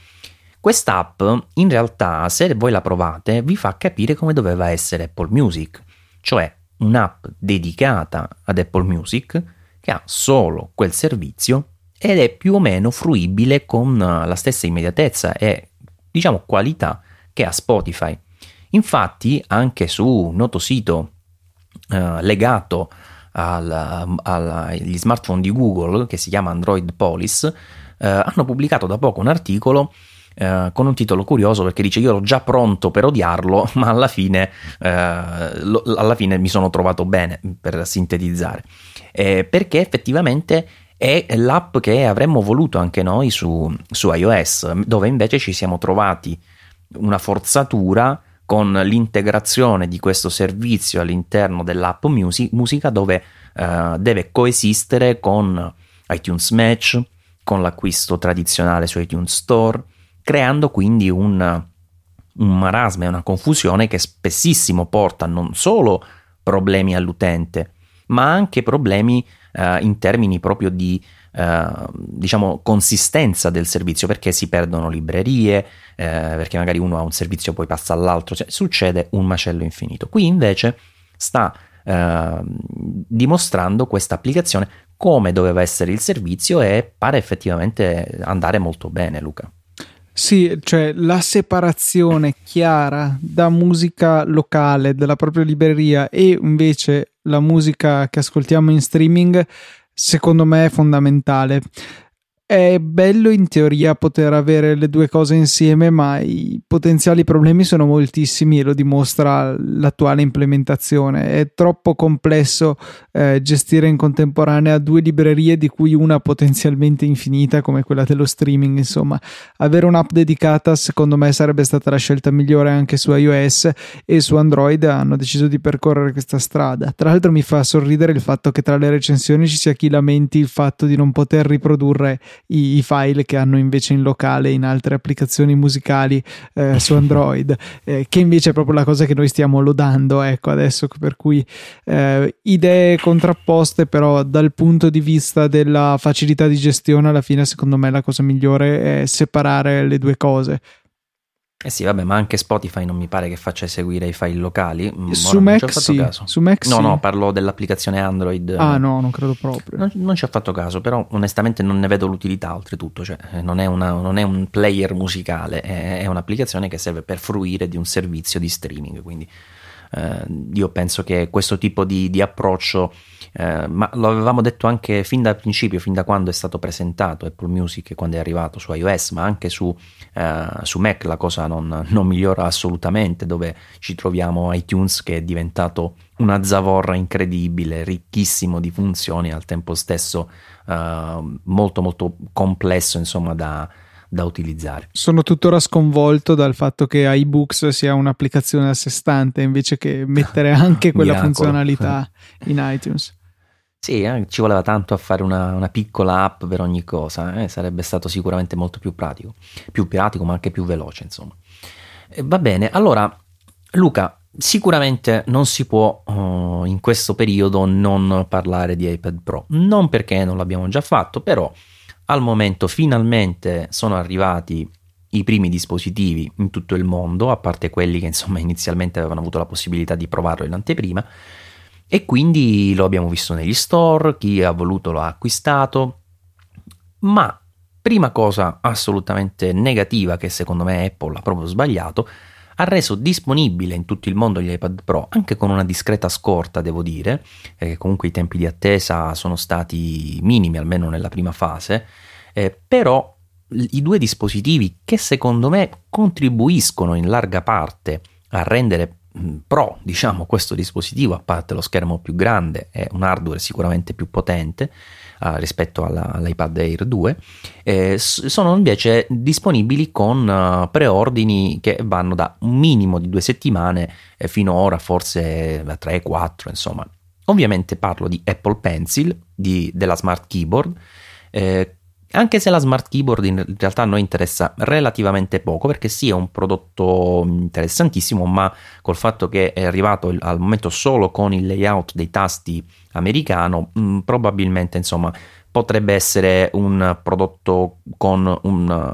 quest'app in realtà, se voi la provate, vi fa capire come doveva essere Apple Music, cioè un'app dedicata ad Apple Music che ha solo quel servizio ed è più o meno fruibile con la stessa immediatezza e diciamo qualità che ha Spotify. Infatti, anche su un noto sito eh, legato al, agli smartphone di Google, che si chiama Android Police, eh, hanno pubblicato da poco un articolo eh, con un titolo curioso perché dice io ero già pronto per odiarlo, [laughs] ma alla fine, eh, lo, alla fine mi sono trovato bene, per sintetizzare. Eh, perché effettivamente è l'app che avremmo voluto anche noi su, su iOS, dove invece ci siamo trovati una forzatura con l'integrazione di questo servizio all'interno dell'app music, musica dove uh, deve coesistere con iTunes Match, con l'acquisto tradizionale su iTunes Store, creando quindi un, un marasma e una confusione che spessissimo porta non solo problemi all'utente, ma anche problemi uh, in termini proprio di Uh, diciamo consistenza del servizio perché si perdono librerie eh, perché magari uno ha un servizio poi passa all'altro. Cioè, succede un macello infinito. Qui invece sta uh, dimostrando questa applicazione come doveva essere il servizio e pare effettivamente andare molto bene Luca. Sì, cioè la separazione chiara da musica locale della propria libreria e invece la musica che ascoltiamo in streaming secondo me è fondamentale. È bello in teoria poter avere le due cose insieme, ma i potenziali problemi sono moltissimi e lo dimostra l'attuale implementazione. È troppo complesso eh, gestire in contemporanea due librerie di cui una potenzialmente infinita come quella dello streaming. Insomma, avere un'app dedicata secondo me sarebbe stata la scelta migliore anche su iOS e su Android hanno deciso di percorrere questa strada. Tra l'altro mi fa sorridere il fatto che tra le recensioni ci sia chi lamenti il fatto di non poter riprodurre i, i, file che hanno invece in locale in altre applicazioni musicali eh, su Android, [laughs] eh, che invece è proprio la cosa che noi stiamo lodando, ecco, adesso per cui eh, idee contrapposte, però dal punto di vista della facilità di gestione alla fine secondo me la cosa migliore è separare le due cose. Eh sì, vabbè, ma anche Spotify non mi pare che faccia eseguire i file locali. Mm, su Mac sì. Su Mac no, no, parlo dell'applicazione Android. Ah, no, non credo proprio. Non, non, ci ho fatto caso, però onestamente non ne vedo l'utilità oltretutto. Cioè, eh, non, è una, non è un player musicale, è, è, un'applicazione che serve per fruire di un servizio di streaming. Quindi eh, io penso che questo tipo di, di approccio eh, ma lo avevamo detto anche fin dal principio, fin da quando è stato presentato Apple Music, quando è arrivato su iOS, ma anche su, eh, su Mac la cosa non, non, migliora assolutamente, dove ci troviamo iTunes che è diventato una zavorra incredibile, ricchissimo di funzioni, al tempo stesso eh, molto molto complesso insomma da, da utilizzare. Sono tuttora sconvolto dal fatto che iBooks sia un'applicazione a sé stante invece che mettere [laughs] anche quella funzionalità [laughs] in iTunes. Sì, eh, ci voleva tanto a fare una, una, piccola app per ogni cosa, eh? sarebbe stato sicuramente molto più pratico, più pratico ma anche più veloce, insomma. Eh, va bene, allora Luca, sicuramente non si può uh, in questo periodo non parlare di iPad Pro, non perché non l'abbiamo già fatto, però al momento finalmente sono arrivati i primi dispositivi in tutto il mondo, a parte quelli che insomma [laughs] inizialmente avevano avuto la possibilità di provarlo in anteprima e quindi lo abbiamo visto negli store, chi ha voluto lo ha acquistato, ma prima cosa assolutamente negativa che secondo me Apple ha proprio sbagliato, ha reso disponibile in tutto il mondo gli iPad Pro, anche con una discreta scorta devo dire, perché comunque i tempi di attesa sono stati minimi almeno nella prima fase, eh, però i due dispositivi che secondo me contribuiscono in larga parte a rendere Pro, diciamo, questo dispositivo, a parte lo schermo più grande, è un hardware sicuramente più potente uh, rispetto alla, all'iPad Air 2, eh, sono invece disponibili con uh, preordini che vanno da un minimo di due settimane eh, fino ora forse da 3-4, insomma. Ovviamente parlo di Apple Pencil, di, della Smart Keyboard, eh, anche se la smart keyboard in realtà a noi interessa relativamente poco perché sì è un prodotto interessantissimo ma col fatto che è arrivato al momento solo con il layout dei tasti americano mh, mm, probabilmente insomma potrebbe essere un prodotto con un,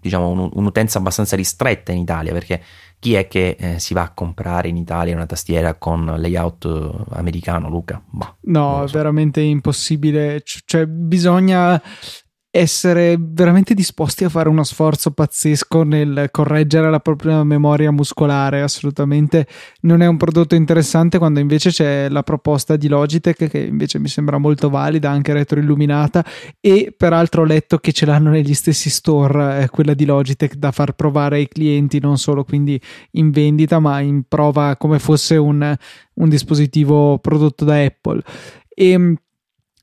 diciamo, un, un'utenza abbastanza ristretta in Italia perché chi è che eh, si va a comprare in Italia una tastiera con layout eh, americano, Luca? Bah, no, è veramente impossibile. C- cioè, bisogna essere veramente disposti a fare uno sforzo pazzesco nel correggere la propria memoria muscolare. Assolutamente non è un prodotto interessante quando invece c'è la proposta di Logitech che invece mi sembra molto valida, anche retroilluminata e peraltro ho letto che ce l'hanno negli stessi store, eh, quella di Logitech da far provare ai clienti, non solo quindi in vendita, ma in prova come fosse un, un dispositivo prodotto da Apple. E ehm,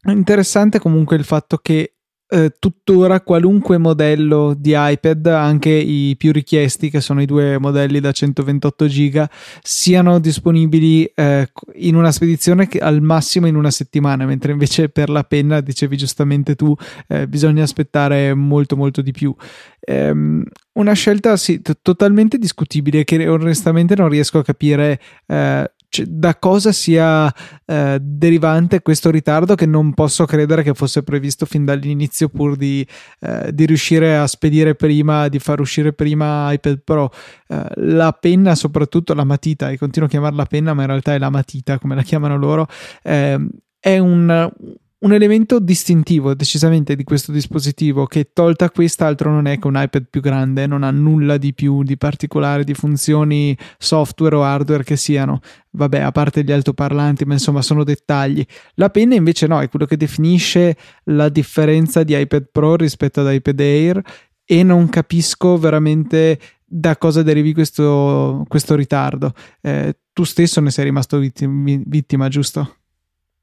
interessante comunque il fatto che eh, tuttora qualunque modello di iPad, anche i più richiesti, che sono i due modelli da 128 giga, siano disponibili eh, in una spedizione che al massimo in una settimana, mentre invece per la penna, dicevi giustamente tu, eh, bisogna aspettare molto molto di più. Ehm, una scelta sì, t- totalmente discutibile che onestamente non riesco a capire eh, da cosa sia eh, derivante questo ritardo che non posso credere che fosse previsto fin dall'inizio pur di, eh, di riuscire a spedire prima, di far uscire prima iPad Pro. Eh, la penna, soprattutto la matita, e continuo a chiamarla penna, ma in realtà è la matita come la chiamano loro, ehm, è un, un elemento distintivo decisamente di questo dispositivo che tolta quest'altro non è che un iPad più grande, non ha nulla di più di particolare di funzioni software o hardware che siano, vabbè a parte gli altoparlanti ma insomma sono dettagli. La penna invece no, è quello che definisce la differenza di iPad Pro rispetto ad iPad Air e non capisco veramente da cosa derivi questo, questo ritardo. Eh, tu stesso ne sei rimasto vittima, vittima giusto?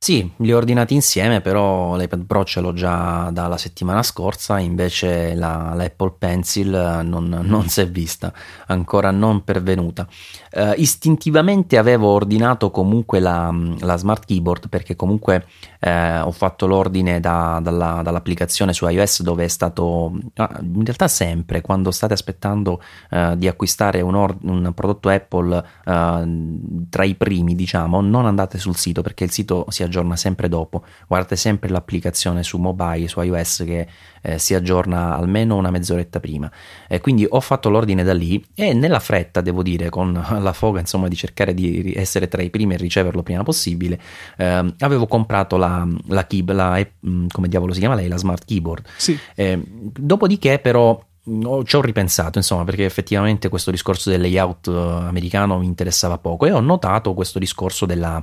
Sì, li ho ordinati insieme, però l'iPad Pro ce l'ho già dalla settimana scorsa, invece la, l'Apple Pencil non, non, si è vista, ancora non pervenuta. Uh, istintivamente avevo ordinato comunque la, la Smart Keyboard perché comunque eh, ho fatto l'ordine da, dalla, dall'applicazione su iOS dove è stato, ah, in realtà sempre, quando state aspettando uh, di acquistare un, or- un prodotto Apple uh, tra i primi, diciamo, non andate sul sito perché il sito si aggiorna aggiorna sempre dopo. Guardate sempre l'applicazione su mobile, su iOS che eh, si aggiorna almeno una mezz'oretta prima. Eh, quindi ho fatto l'ordine da lì e nella fretta, devo dire, con [laughs] la foga insomma di cercare di essere tra i primi e riceverlo prima possibile, eh, avevo comprato la, la, key, la, mm, come diavolo si chiama lei, la smart keyboard. Sì. Eh, dopodiché però ci ho ripensato, insomma, perché effettivamente questo discorso del layout uh, americano mi interessava poco e ho notato questo discorso della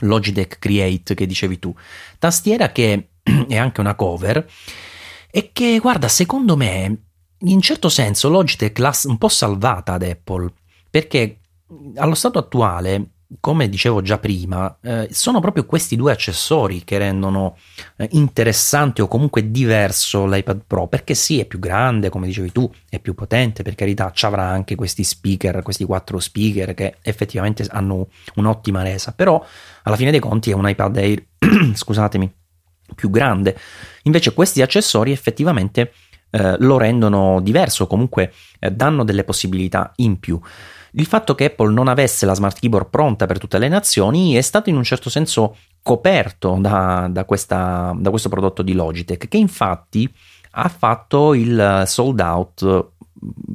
Logitech Create che dicevi tu, tastiera che [clears throat] è anche una cover e che guarda secondo me in certo senso Logitech l'ha un po' salvata ad Apple perché allo stato attuale come dicevo già prima, eh, sono proprio questi due accessori che rendono eh, interessante o comunque diverso l'iPad Pro, perché sì, è più grande, come dicevi tu, è più potente, per carità, ci avrà anche questi speaker, questi quattro speaker che effettivamente hanno un'ottima resa, però alla fine dei conti è un iPad Air, [clears throat] scusatemi, più grande. Invece questi accessori effettivamente eh, lo rendono diverso, comunque eh, danno delle possibilità in più. Il fatto che Apple non avesse la smart keyboard pronta per tutte le nazioni è stato in un certo senso coperto da, da, questa, da questo prodotto di Logitech, che infatti ha fatto il sold out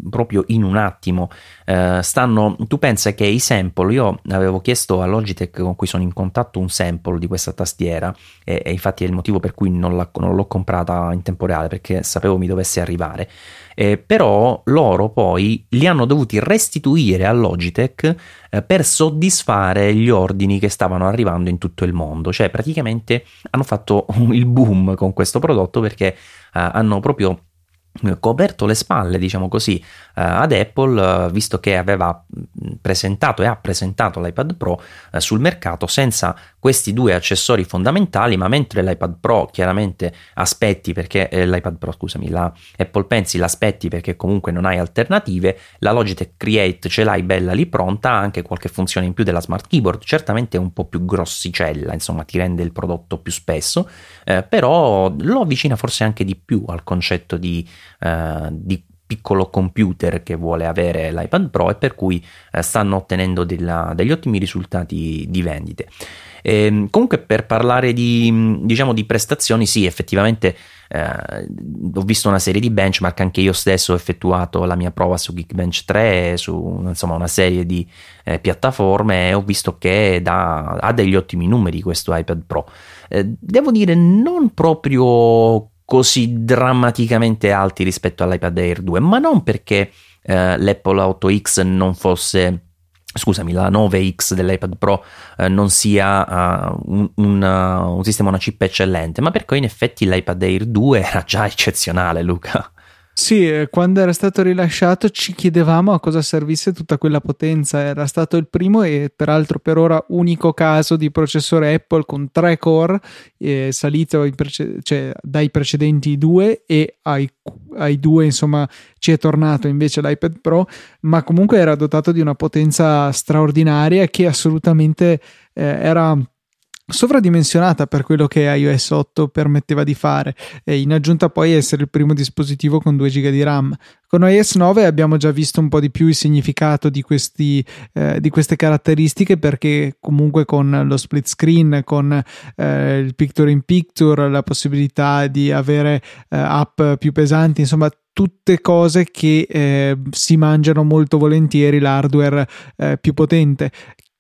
proprio in un attimo. Eh, stanno, tu pensa che i sample, io avevo chiesto a Logitech con cui sono in contatto un sample di questa tastiera e, e infatti è il motivo per cui non, non, l'ho comprata in tempo reale perché sapevo mi dovesse arrivare. Eh, però loro poi li hanno dovuti restituire a Logitech eh, per soddisfare gli ordini che stavano arrivando in tutto il mondo, cioè praticamente hanno fatto [laughs] il boom con questo prodotto perché eh, hanno proprio coperto le spalle, diciamo così, eh, ad Apple, eh, visto che aveva presentato e ha presentato l'iPad Pro eh, sul mercato senza questi due accessori fondamentali, ma mentre l'iPad Pro chiaramente aspetti perché eh, l'iPad Pro, scusami, la Apple Pencil aspetti perché comunque non hai alternative, la Logitech Create ce l'hai bella lì pronta, ha anche qualche funzione in più della Smart Keyboard, certamente è un po' più grossicella, insomma, ti rende il prodotto più spesso, eh, però lo avvicina forse anche di più al concetto di eh, di piccolo computer che vuole avere l'iPad Pro e per cui eh, stanno ottenendo della, degli ottimi risultati di vendite. E, ehm, comunque per parlare di, diciamo, di prestazioni, sì, effettivamente eh, ho visto una serie di benchmark, anche io stesso ho effettuato la mia prova su Geekbench 3, su insomma, una serie di eh, piattaforme e ho visto che da, ha degli ottimi numeri questo iPad Pro. Eh, devo dire non proprio così drammaticamente alti rispetto all'iPad Air 2, ma non perché eh, l'Apple 8X non fosse scusami, la 9X dell'iPad Pro eh, non sia uh, un, un, uh, un, sistema, una chip eccellente, ma perché in effetti l'iPad Air 2 era già eccezionale, Luca. Sì, eh, quando era stato rilasciato ci chiedevamo a cosa servisse tutta quella potenza. Era stato il primo e peraltro per ora unico caso di processore Apple con tre core, eh, salito prece- cioè, dai precedenti due e ai, ai, due insomma ci è tornato invece l'iPad Pro, ma comunque era dotato di una potenza straordinaria che assolutamente eh, era sovradimensionata per quello che iOS 8 permetteva di fare e in aggiunta poi essere il primo dispositivo con 2 GB di RAM. Con iOS 9 abbiamo già visto un po' di più il significato di, questi, eh, di queste caratteristiche perché comunque con lo split screen, con eh, il picture in picture, la possibilità di avere eh, app più pesanti, insomma tutte cose che eh, si mangiano molto volentieri l'hardware eh, più potente.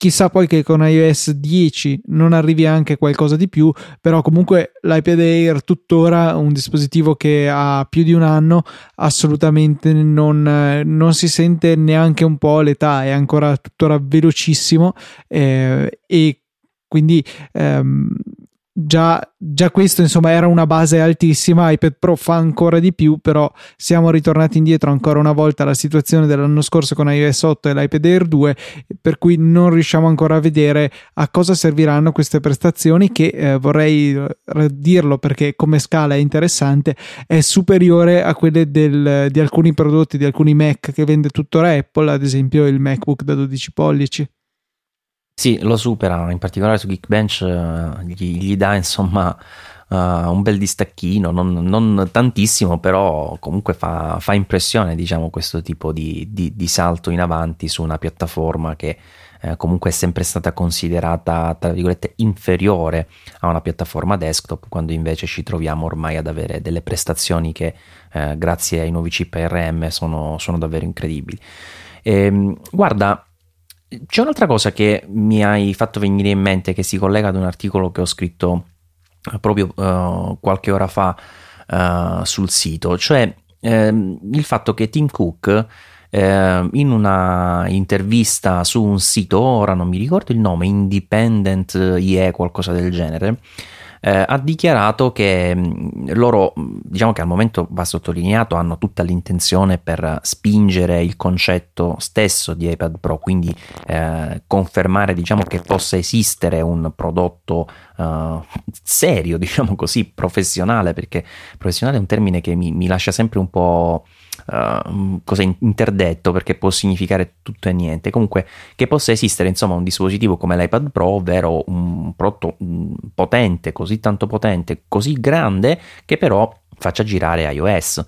Chissà poi che con iOS 10 non arrivi anche qualcosa di più, però comunque l'iPad Air tuttora un dispositivo che ha più di un anno, assolutamente non, non si sente neanche un po' l'età, è ancora tuttora velocissimo eh, e quindi ehm, Già, già, questo insomma era una base altissima, iPad Pro fa ancora di più, però siamo ritornati indietro ancora una volta alla situazione dell'anno scorso con iOS 8 e l'iPad Air 2, per cui non riusciamo ancora a vedere a cosa serviranno queste prestazioni che eh, vorrei dirlo perché come scala è interessante, è superiore a quelle del, di alcuni prodotti, di alcuni Mac che vende tuttora Apple, ad esempio il MacBook da 12 pollici. Sì, lo supera, in particolare su Geekbench uh, gli, gli, dà insomma uh, un bel distacchino, non, non tantissimo, però comunque fa, fa, impressione diciamo questo tipo di, di, di, salto in avanti su una piattaforma che eh, comunque è sempre stata considerata tra virgolette inferiore a una piattaforma desktop, quando invece ci troviamo ormai ad avere delle prestazioni che eh, grazie ai nuovi chip ARM sono, sono davvero incredibili. E, ehm, guarda, c'è un'altra cosa che mi hai fatto venire in mente che si collega ad un articolo che ho scritto eh, proprio uh, qualche ora fa uh, sul sito, cioè uh, il fatto che Tim Cook in una intervista su un sito, ora non mi ricordo il nome, Independent IE, qualcosa del genere, eh, ha dichiarato che mh, loro, diciamo che al momento va sottolineato, hanno tutta l'intenzione per spingere il concetto stesso di iPad Pro, quindi eh, confermare diciamo che possa esistere un prodotto uh, serio, [laughs] diciamo così, professionale, perché professionale è un termine che mi, mi lascia sempre un po' uh, cosa interdetto perché può significare tutto e niente. Comunque, che possa esistere insomma un dispositivo come l'iPad Pro, ovvero un prodotto potente, così tanto potente, così grande che però faccia girare iOS.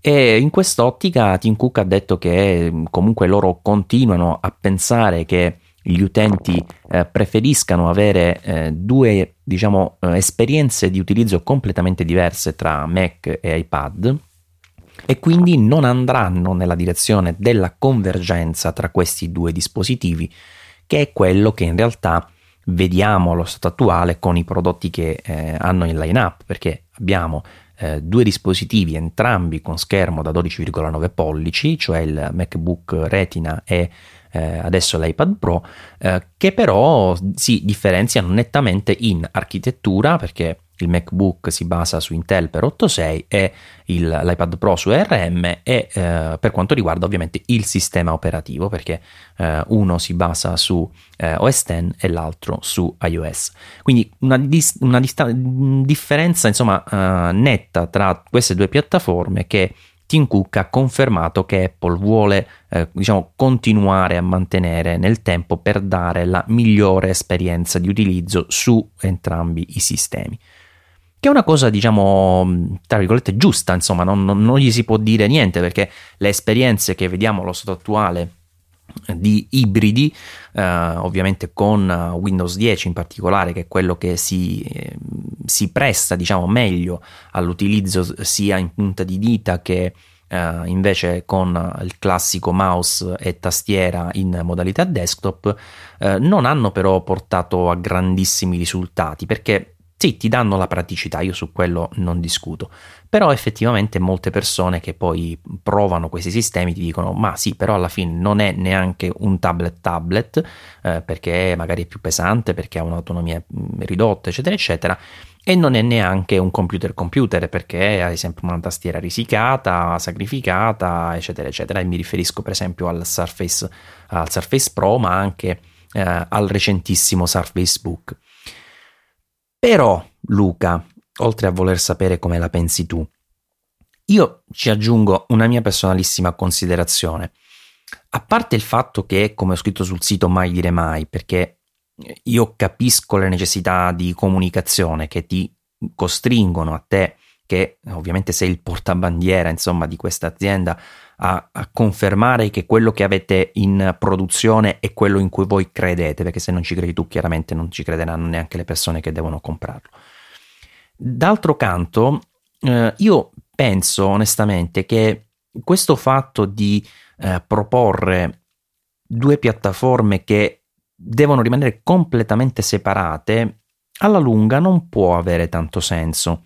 E in quest'ottica Tim Cook ha detto che comunque loro continuano a pensare che gli utenti eh, preferiscano avere eh, due diciamo, eh, esperienze di utilizzo completamente diverse tra Mac e iPad e quindi non andranno nella direzione della convergenza tra questi due dispositivi, che è quello che in realtà vediamo allo stato attuale con i prodotti che eh, hanno in line-up, perché abbiamo eh, due dispositivi entrambi con schermo da 12,9 pollici, cioè il MacBook Retina e eh, adesso l'iPad Pro, eh, che però si differenziano nettamente in architettura, perché il MacBook si basa su Intel per 8.6 e il, l'iPad Pro su ARM e eh, per quanto riguarda ovviamente il sistema operativo perché eh, uno si basa su eh, OS X e l'altro su iOS. Quindi una, dis- una dista- differenza insomma eh, netta tra queste due piattaforme che Tim Cook ha confermato che Apple vuole eh, diciamo, continuare a mantenere nel tempo per dare la migliore esperienza di utilizzo su entrambi i sistemi. Che è una cosa, diciamo, tra virgolette, giusta, insomma, non, non, non gli si può dire niente perché le esperienze che vediamo allo stato attuale di ibridi, eh, ovviamente con Windows 10 in particolare, che è quello che si, eh, si presta diciamo meglio all'utilizzo sia in punta di dita che eh, invece con il classico mouse e tastiera in modalità desktop, eh, non hanno però portato a grandissimi risultati perché sì, ti danno la praticità, io su quello non discuto, però effettivamente molte persone che poi provano questi sistemi ti dicono ma sì, però alla fine non è neanche un tablet tablet eh, perché magari è più pesante, perché ha un'autonomia mm, ridotta, eccetera, eccetera, e non è neanche un computer computer perché hai sempre una tastiera risicata, sacrificata, eccetera, eccetera, e mi riferisco per esempio al Surface, al Surface Pro, ma anche eh, al recentissimo Surface Book. Però, Luca, oltre a voler sapere come la pensi tu, io ci aggiungo una mia personalissima considerazione. A parte il fatto che, come ho scritto sul sito, mai dire mai, perché io capisco le necessità di comunicazione che ti costringono a te, che ovviamente sei il portabandiera insomma di questa azienda, a, confermare che quello che avete in produzione è quello in cui voi credete, perché se non ci credi tu chiaramente non ci crederanno neanche le persone che devono comprarlo. D'altro canto, eh, io penso onestamente che questo fatto di eh, proporre due piattaforme che devono rimanere completamente separate, alla lunga non può avere tanto senso.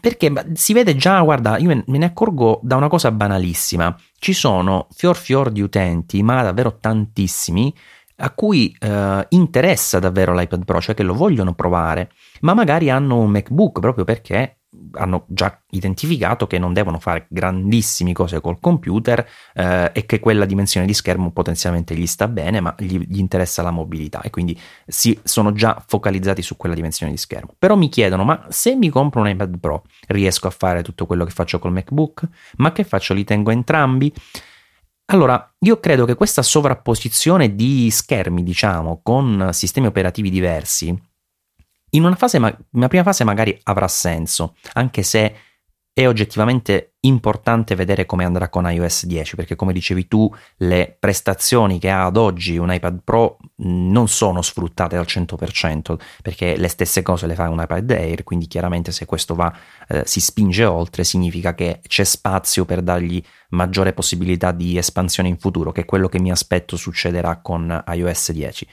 Perché si vede già, guarda, io me ne accorgo da una cosa banalissima. Ci sono fior fior di utenti, ma davvero tantissimi, a cui eh, interessa davvero l'iPad Pro, cioè che lo vogliono provare, ma magari hanno un MacBook proprio perché hanno già identificato che non devono fare grandissime cose col computer eh, e che quella dimensione di schermo potenzialmente gli sta bene, ma gli, gli, interessa la mobilità e quindi si sono già focalizzati su quella dimensione di schermo. Però mi chiedono: ma se mi compro un iPad Pro riesco a fare tutto quello che faccio col MacBook? Ma che faccio? Li tengo entrambi? Allora, io credo che questa sovrapposizione di schermi, diciamo, con sistemi operativi diversi, in una, fase, una prima fase magari avrà senso, anche se è oggettivamente importante vedere come andrà con iOS 10 perché come dicevi tu le prestazioni che ha ad oggi un iPad Pro non sono sfruttate al 100% perché le stesse cose le fa un iPad Air quindi chiaramente se questo va eh, si spinge oltre significa che c'è spazio per dargli maggiore possibilità di espansione in futuro che è quello che mi aspetto succederà con iOS 10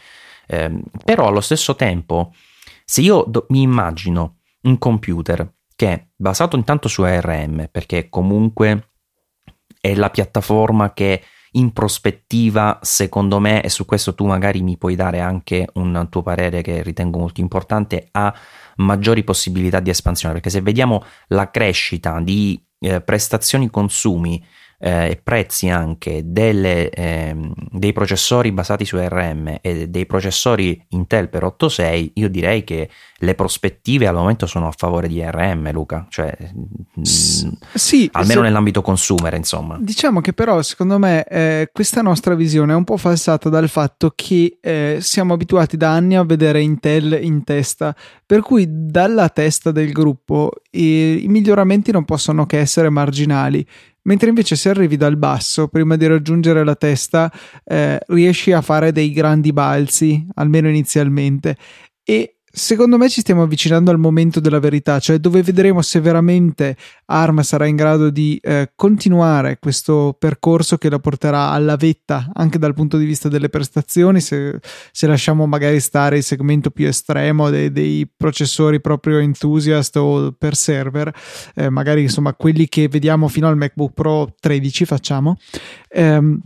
eh, però allo stesso tempo se io do- mi immagino un computer che è basato intanto su ARM, perché comunque è la piattaforma che in prospettiva, secondo me, e su questo tu magari mi puoi dare anche un tuo parere che ritengo molto importante, ha maggiori possibilità di espansione, perché se vediamo la crescita di eh, prestazioni consumi eh, e prezzi anche delle, eh, dei processori basati su ARM e dei processori Intel per 8.6, io direi che le prospettive al momento sono a favore di ARM, Luca, cioè S- mm, sì, almeno se... nell'ambito consumer, insomma. Diciamo che però secondo me eh, questa nostra visione è un po' falsata dal fatto che eh, siamo abituati da anni a vedere Intel in testa, per cui dalla testa del gruppo i miglioramenti non possono che essere marginali mentre invece se arrivi dal basso, prima di raggiungere la testa, eh, riesci a fare dei grandi balzi, almeno inizialmente. E Secondo me ci stiamo avvicinando al momento della verità, cioè dove vedremo se veramente ARM sarà in grado di eh, continuare questo percorso che la porterà alla vetta anche dal punto di vista delle prestazioni, se, se lasciamo magari stare il segmento più estremo dei, dei processori proprio enthusiast o per server, eh, magari insomma quelli che vediamo fino al MacBook Pro 13 facciamo. Ehm,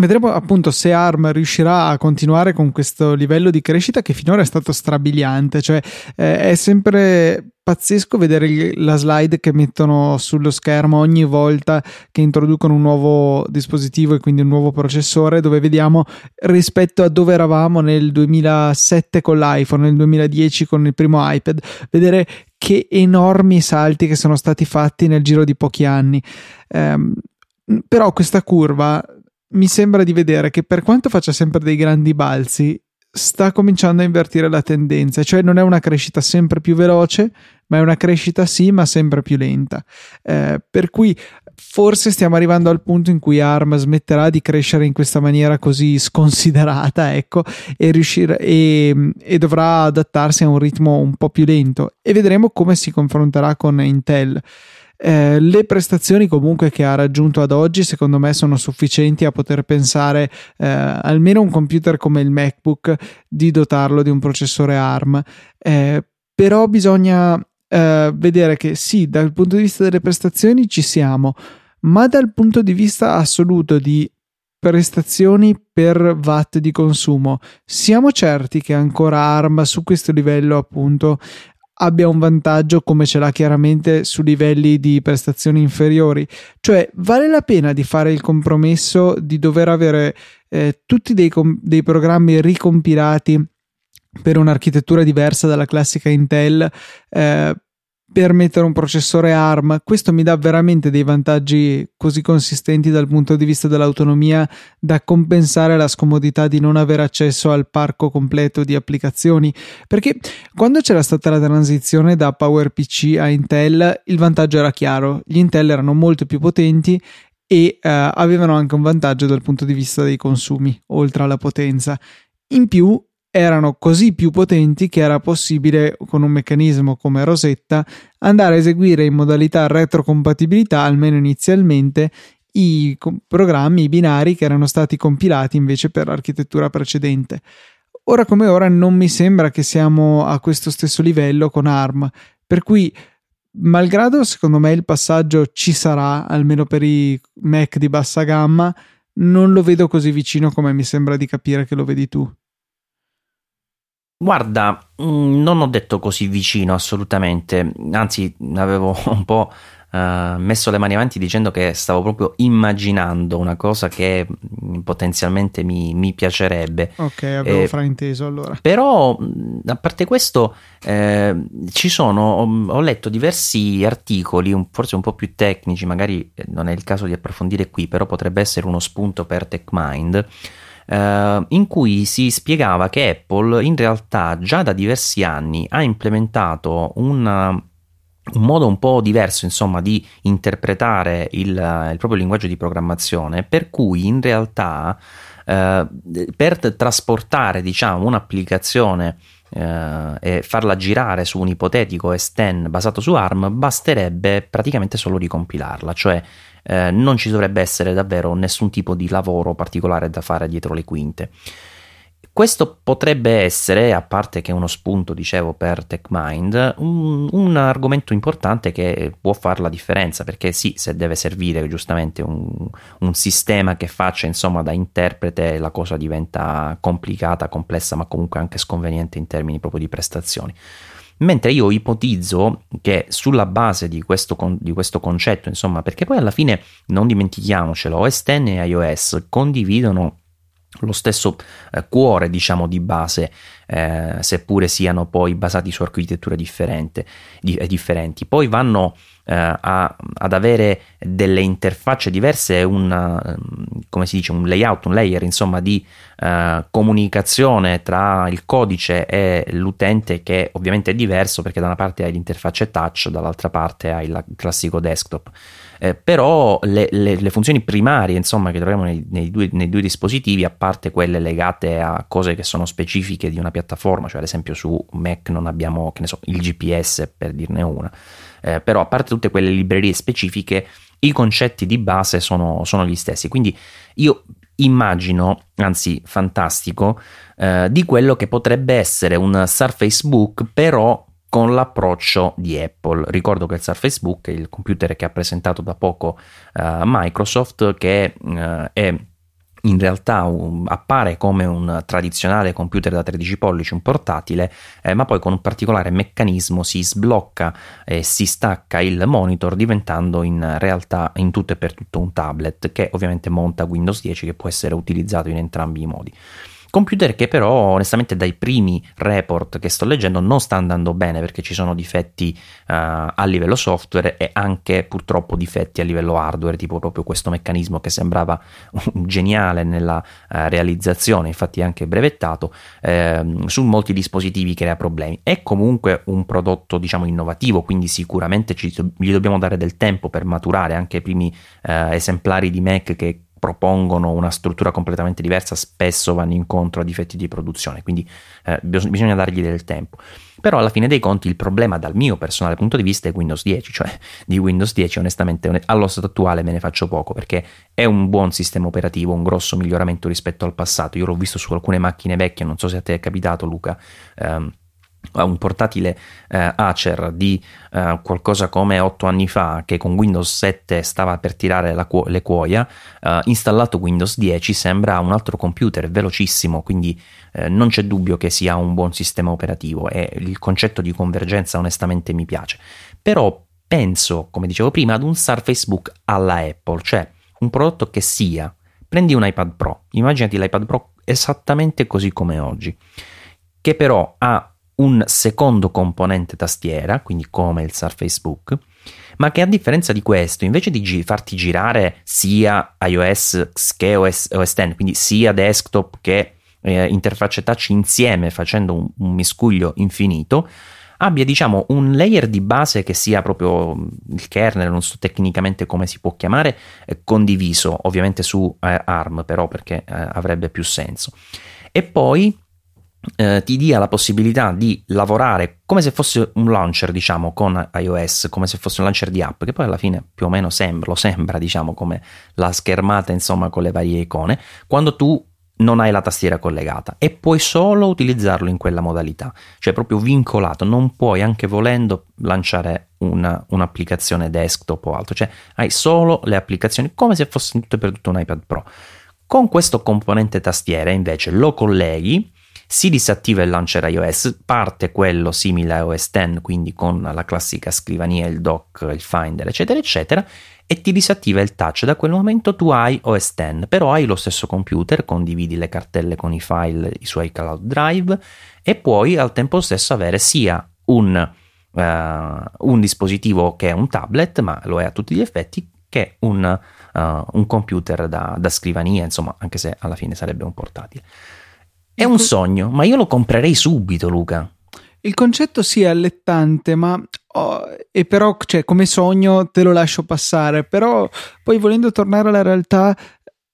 Vedremo appunto se ARM riuscirà a continuare con questo livello di crescita che finora è stato strabiliante, cioè eh, è sempre pazzesco vedere la slide che mettono sullo schermo ogni volta che introducono un nuovo dispositivo e quindi un nuovo processore dove vediamo rispetto a dove eravamo nel 2007 con l'iPhone, nel 2010 con il primo iPad, vedere che enormi salti che sono stati fatti nel giro di pochi anni. Um, però questa curva mi sembra di vedere che per quanto faccia sempre dei grandi balzi, sta cominciando a invertire la tendenza, cioè non è una crescita sempre più veloce, ma è una crescita sì, ma sempre più lenta. Eh, per cui forse stiamo arrivando al punto in cui ARM smetterà di crescere in questa maniera così sconsiderata, ecco, e, riuscire, e, e dovrà adattarsi a un ritmo un po' più lento e vedremo come si confronterà con Intel. Eh, le prestazioni comunque che ha raggiunto ad oggi secondo me sono sufficienti a poter pensare eh, almeno un computer come il MacBook di dotarlo di un processore ARM eh, però bisogna eh, vedere che sì dal punto di vista delle prestazioni ci siamo ma dal punto di vista assoluto di prestazioni per watt di consumo. Siamo certi che ancora ARM su questo livello appunto abbia un vantaggio come ce l'ha chiaramente su livelli di prestazioni inferiori. Cioè, vale la pena di fare il compromesso di dover avere eh, tutti dei, com- dei programmi ricompilati per un'architettura diversa dalla classica Intel eh, per mettere un processore ARM. Questo mi dà veramente dei vantaggi così consistenti dal punto di vista dell'autonomia da compensare la scomodità di non avere accesso al parco completo di applicazioni. Perché quando c'era stata la transizione da PowerPC a Intel, il vantaggio era chiaro: gli Intel erano molto più potenti e uh, avevano anche un vantaggio dal punto di vista dei consumi, oltre alla potenza. In più, erano così più potenti che era possibile, con un meccanismo come Rosetta, andare a eseguire in modalità retrocompatibilità, almeno inizialmente, i programmi, i binari che erano stati compilati invece per l'architettura precedente. Ora come ora non mi sembra che siamo a questo stesso livello con ARM, per cui malgrado secondo me il passaggio ci sarà, almeno per i Mac di bassa gamma, non lo vedo così vicino come mi sembra di capire che lo vedi tu. Guarda, mm, non ho detto così vicino assolutamente, anzi avevo [laughs] un po' uh, messo le mani avanti dicendo che stavo proprio immaginando una cosa che mm, potenzialmente mi, mi piacerebbe. Ok, avevo eh, frainteso allora. Però, mm, a parte questo, eh, ci sono, ho, ho, letto diversi articoli, un, forse un po' più tecnici, magari eh, non è il caso di approfondire qui, però potrebbe essere uno spunto per TechMind eh, in cui si spiegava che Apple in realtà già da diversi anni ha implementato un un modo un po' diverso insomma di interpretare il, il proprio linguaggio di programmazione per cui in realtà eh, per trasportare diciamo un'applicazione eh, e farla girare su un ipotetico S10 basato su ARM basterebbe praticamente solo ricompilarla cioè eh, non ci dovrebbe essere davvero nessun tipo di lavoro particolare da fare dietro le quinte. Questo potrebbe essere, a parte che è uno spunto, dicevo, per TechMind, un, un, argomento importante che può fare la differenza, perché sì, se deve servire giustamente un, un, sistema che faccia insomma da interprete, la cosa diventa complicata, complessa, ma comunque anche sconveniente in termini proprio di prestazioni. Mentre io ipotizzo che sulla base di questo, di questo concetto, insomma, perché poi alla fine non dimentichiamocelo, OS X e iOS condividono lo stesso eh, cuore, diciamo, di base, eh, seppure siano poi basati su architetture differenti. Di, eh, differenti. Poi vanno eh, a, ad avere delle interfacce diverse, una, come si dice, un layout, un layer, insomma, di eh, comunicazione tra il codice e l'utente che ovviamente è diverso perché da una parte hai l'interfaccia touch, dall'altra parte hai il classico desktop eh, però le, le, le, funzioni primarie insomma, che troviamo nei, nei, due, nei, due, dispositivi, a parte quelle legate a cose che sono specifiche di una piattaforma, cioè ad esempio su Mac non abbiamo so, il GPS per dirne una, eh, però a parte tutte quelle librerie specifiche, i concetti di base sono, sono gli stessi. Quindi io immagino, anzi fantastico, eh, di quello che potrebbe essere un Surface Book, però con l'approccio di Apple. Ricordo che il Surface Book è il computer che ha presentato da poco uh, Microsoft, che uh, è in realtà um, appare come un tradizionale computer da 13 pollici, un portatile, eh, ma poi con un particolare meccanismo si sblocca e si stacca il monitor diventando in realtà in tutto e per tutto un tablet che ovviamente monta Windows 10 che può essere utilizzato in entrambi i modi. Computer che però onestamente dai primi report che sto leggendo non sta andando bene perché ci sono difetti uh, a livello software e anche purtroppo difetti a livello hardware, tipo proprio questo meccanismo che sembrava geniale nella uh, realizzazione, infatti anche brevettato, uh, su molti dispositivi crea problemi. È comunque un prodotto diciamo innovativo, quindi sicuramente ci, gli dobbiamo dare del tempo per maturare anche i primi eh, esemplari di Mac che propongono una struttura completamente diversa spesso vanno incontro a difetti di produzione, quindi eh, bisogna dargli del tempo. Però alla fine dei conti il problema dal mio personale punto di vista è Windows 10, cioè di Windows 10 onestamente allo stato attuale me ne faccio poco perché è un buon sistema operativo, un grosso miglioramento rispetto al passato. Io l'ho visto su alcune macchine vecchie, non so se a te è capitato Luca. Ehm, un portatile eh, Acer di eh, qualcosa come 8 anni fa che con Windows 7 stava per tirare cu- le cuoia, eh, installato Windows 10 sembra un altro computer velocissimo, quindi eh, non c'è dubbio che sia un buon sistema operativo e il concetto di convergenza onestamente mi piace. Però penso, come dicevo prima, ad un Surface Book alla Apple, cioè un prodotto che sia, prendi un iPad Pro, immaginati l'iPad Pro esattamente così come oggi, che però ha un secondo componente tastiera, quindi come il Surface Book, ma che a differenza di questo, invece di gi- farti girare sia iOS che OS, OS X, quindi sia desktop che eh, interfacce touch insieme facendo un, un, miscuglio infinito, abbia diciamo un layer di base che sia proprio il kernel, non so tecnicamente come si può chiamare, eh, condiviso ovviamente su eh, ARM però perché eh, avrebbe più senso. E poi eh, ti dia la possibilità di lavorare come se fosse un launcher, diciamo, con iOS, come se fosse un launcher di app, che poi alla fine più o meno sembra, lo sembra, diciamo, come la schermata, insomma, con le varie icone, quando tu non hai la tastiera collegata. E puoi solo utilizzarlo in quella modalità, cioè proprio vincolato, non puoi anche volendo lanciare una, un'applicazione desktop o altro, cioè hai solo le applicazioni come se fosse tutto per tutto un iPad Pro. Con questo componente tastiera invece lo colleghi si disattiva il launcher iOS, parte quello simile a OS X, quindi con la classica scrivania, il dock, il finder, eccetera, eccetera, e ti disattiva il touch. Da quel momento tu hai OS X, però hai lo stesso computer, condividi le cartelle con i file, i suoi cloud drive e puoi al tempo stesso avere sia un, uh, un dispositivo che è un tablet, ma lo è a tutti gli effetti, che un, uh, un computer da, da scrivania, insomma, anche se alla fine sarebbe un portatile. È un sogno, ma io lo comprerei subito, Luca. Il concetto sì è allettante, ma oh, e però cioè, come sogno te lo lascio passare, però poi volendo tornare alla realtà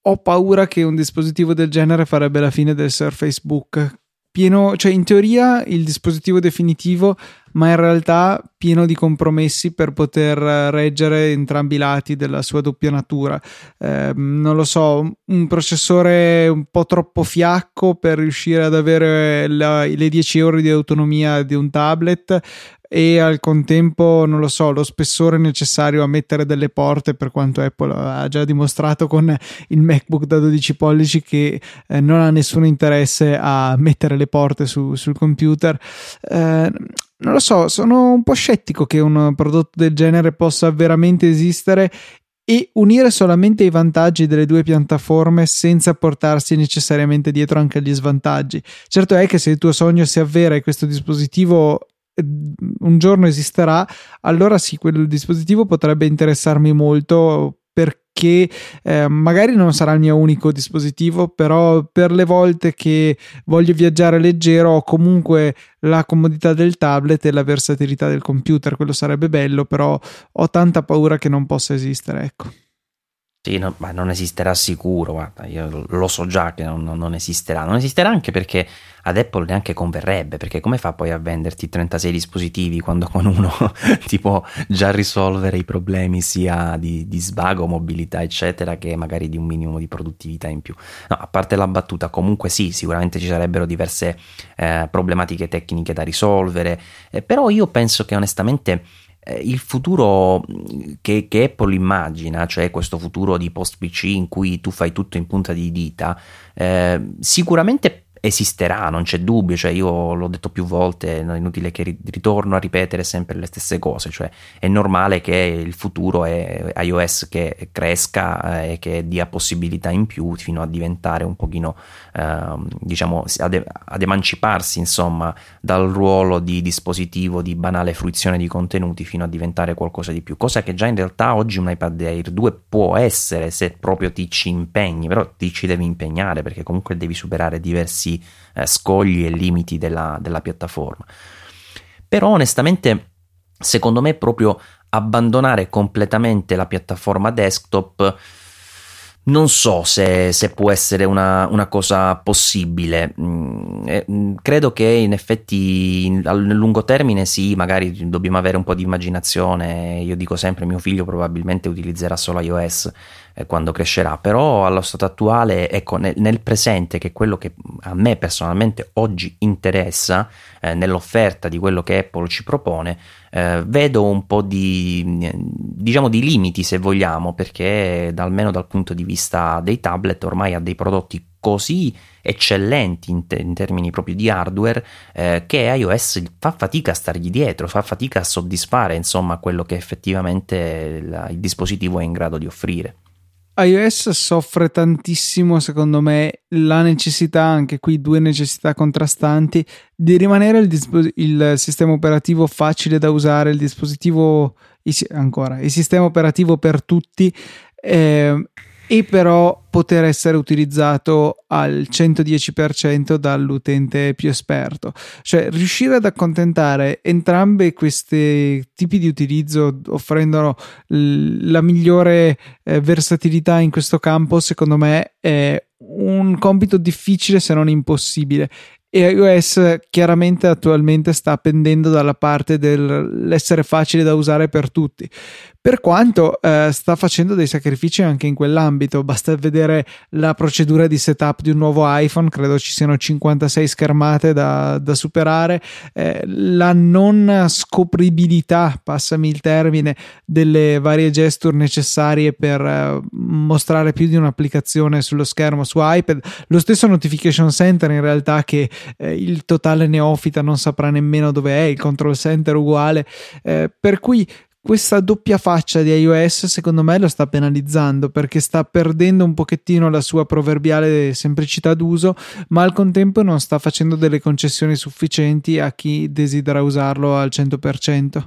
ho paura che un dispositivo del genere farebbe la fine del Surface Book. Pieno, cioè in teoria il dispositivo definitivo ma in realtà pieno di compromessi per poter reggere entrambi i lati della sua doppia natura. Eh, non lo so, un processore un po' troppo fiacco per riuscire ad avere la, le 10 ore di autonomia di un tablet, e al contempo, non lo so, lo spessore necessario a mettere delle porte, per quanto Apple ha già dimostrato con il MacBook da 12 pollici che eh, non ha nessun interesse a mettere le porte su, sul computer. Eh, non lo so, sono un po' scettico che un prodotto del genere possa veramente esistere e unire solamente i vantaggi delle due piattaforme senza portarsi necessariamente dietro anche gli svantaggi. Certo è che se il tuo sogno si avvera e questo dispositivo un giorno esisterà, allora sì, quel dispositivo potrebbe interessarmi molto perché eh, magari non sarà il mio unico dispositivo, però per le volte che voglio viaggiare leggero ho comunque la comodità del tablet e la versatilità del computer, quello sarebbe bello, però ho tanta paura che non possa esistere, ecco. Sì, no, ma non esisterà sicuro, guarda, io lo so già che non, non, esisterà. Non esisterà anche perché ad Apple neanche converrebbe, perché come fa poi a venderti 36 dispositivi quando con uno [laughs] ti può già risolvere i problemi sia di, di, svago, mobilità, eccetera, che magari di un minimo di produttività in più. No, a parte la battuta, comunque sì, sicuramente ci sarebbero diverse eh, problematiche tecniche da risolvere, eh, però io penso che onestamente il futuro che, che, Apple immagina, cioè questo futuro di post PC in cui tu fai tutto in punta di dita, eh, sicuramente esisterà, non c'è dubbio, cioè io l'ho detto più volte, è inutile che ritorno a ripetere sempre le stesse cose, cioè è normale che il futuro è iOS che cresca eh, e che dia possibilità in più fino a diventare un pochino, eh, diciamo, ad, ad, emanciparsi insomma dal ruolo di dispositivo di banale fruizione di contenuti fino a diventare qualcosa di più, cosa che già in realtà oggi un iPad Air 2 può essere se proprio ti ci impegni, però ti ci devi impegnare perché comunque devi superare diversi eh, scogli e limiti della, della piattaforma. Però onestamente, secondo me, proprio abbandonare completamente la piattaforma desktop non so se, se può essere una, una cosa possibile. Mm, eh, mm, credo che in effetti nel lungo termine sì, magari dobbiamo avere un po' di immaginazione. Io dico sempre: mio figlio probabilmente utilizzerà solo iOS eh, quando crescerà, però allo stato attuale, ecco, nel, nel, presente, che è quello che a me personalmente oggi interessa eh, nell'offerta di quello che Apple ci propone, eh, vedo un po' di, diciamo, di limiti se vogliamo, perché almeno dal punto di vista dei tablet ormai ha dei prodotti così eccellenti in, te- in termini proprio di hardware eh, che iOS fa fatica a stargli dietro, fa fatica a soddisfare insomma quello che effettivamente la, il dispositivo è in grado di offrire iOS soffre tantissimo, secondo me, la necessità, anche qui due necessità contrastanti, di rimanere il, dispo- il sistema operativo facile da usare, il dispositivo, ancora, il sistema operativo per tutti. Eh, e però poter essere utilizzato al 110% dall'utente più esperto. Cioè riuscire ad accontentare entrambi questi tipi di utilizzo offrendo la migliore eh, versatilità in questo campo, secondo me è un compito difficile se non impossibile e iOS chiaramente attualmente sta pendendo dalla parte dell'essere facile da usare per tutti per quanto eh, sta facendo dei sacrifici anche in quell'ambito. Basta vedere la procedura di setup di un nuovo iPhone, credo ci siano 56 schermate da, da superare, eh, la non scopribilità, passami il termine, delle varie gesture necessarie per eh, mostrare più di un'applicazione sullo schermo su iPad, lo stesso Notification Center in realtà che eh, il totale neofita non saprà nemmeno dove è, il control center uguale, eh, per cui questa doppia faccia di iOS secondo me lo sta penalizzando perché sta perdendo un pochettino la sua proverbiale semplicità d'uso, ma al contempo non sta facendo delle concessioni sufficienti a chi desidera usarlo al 100%.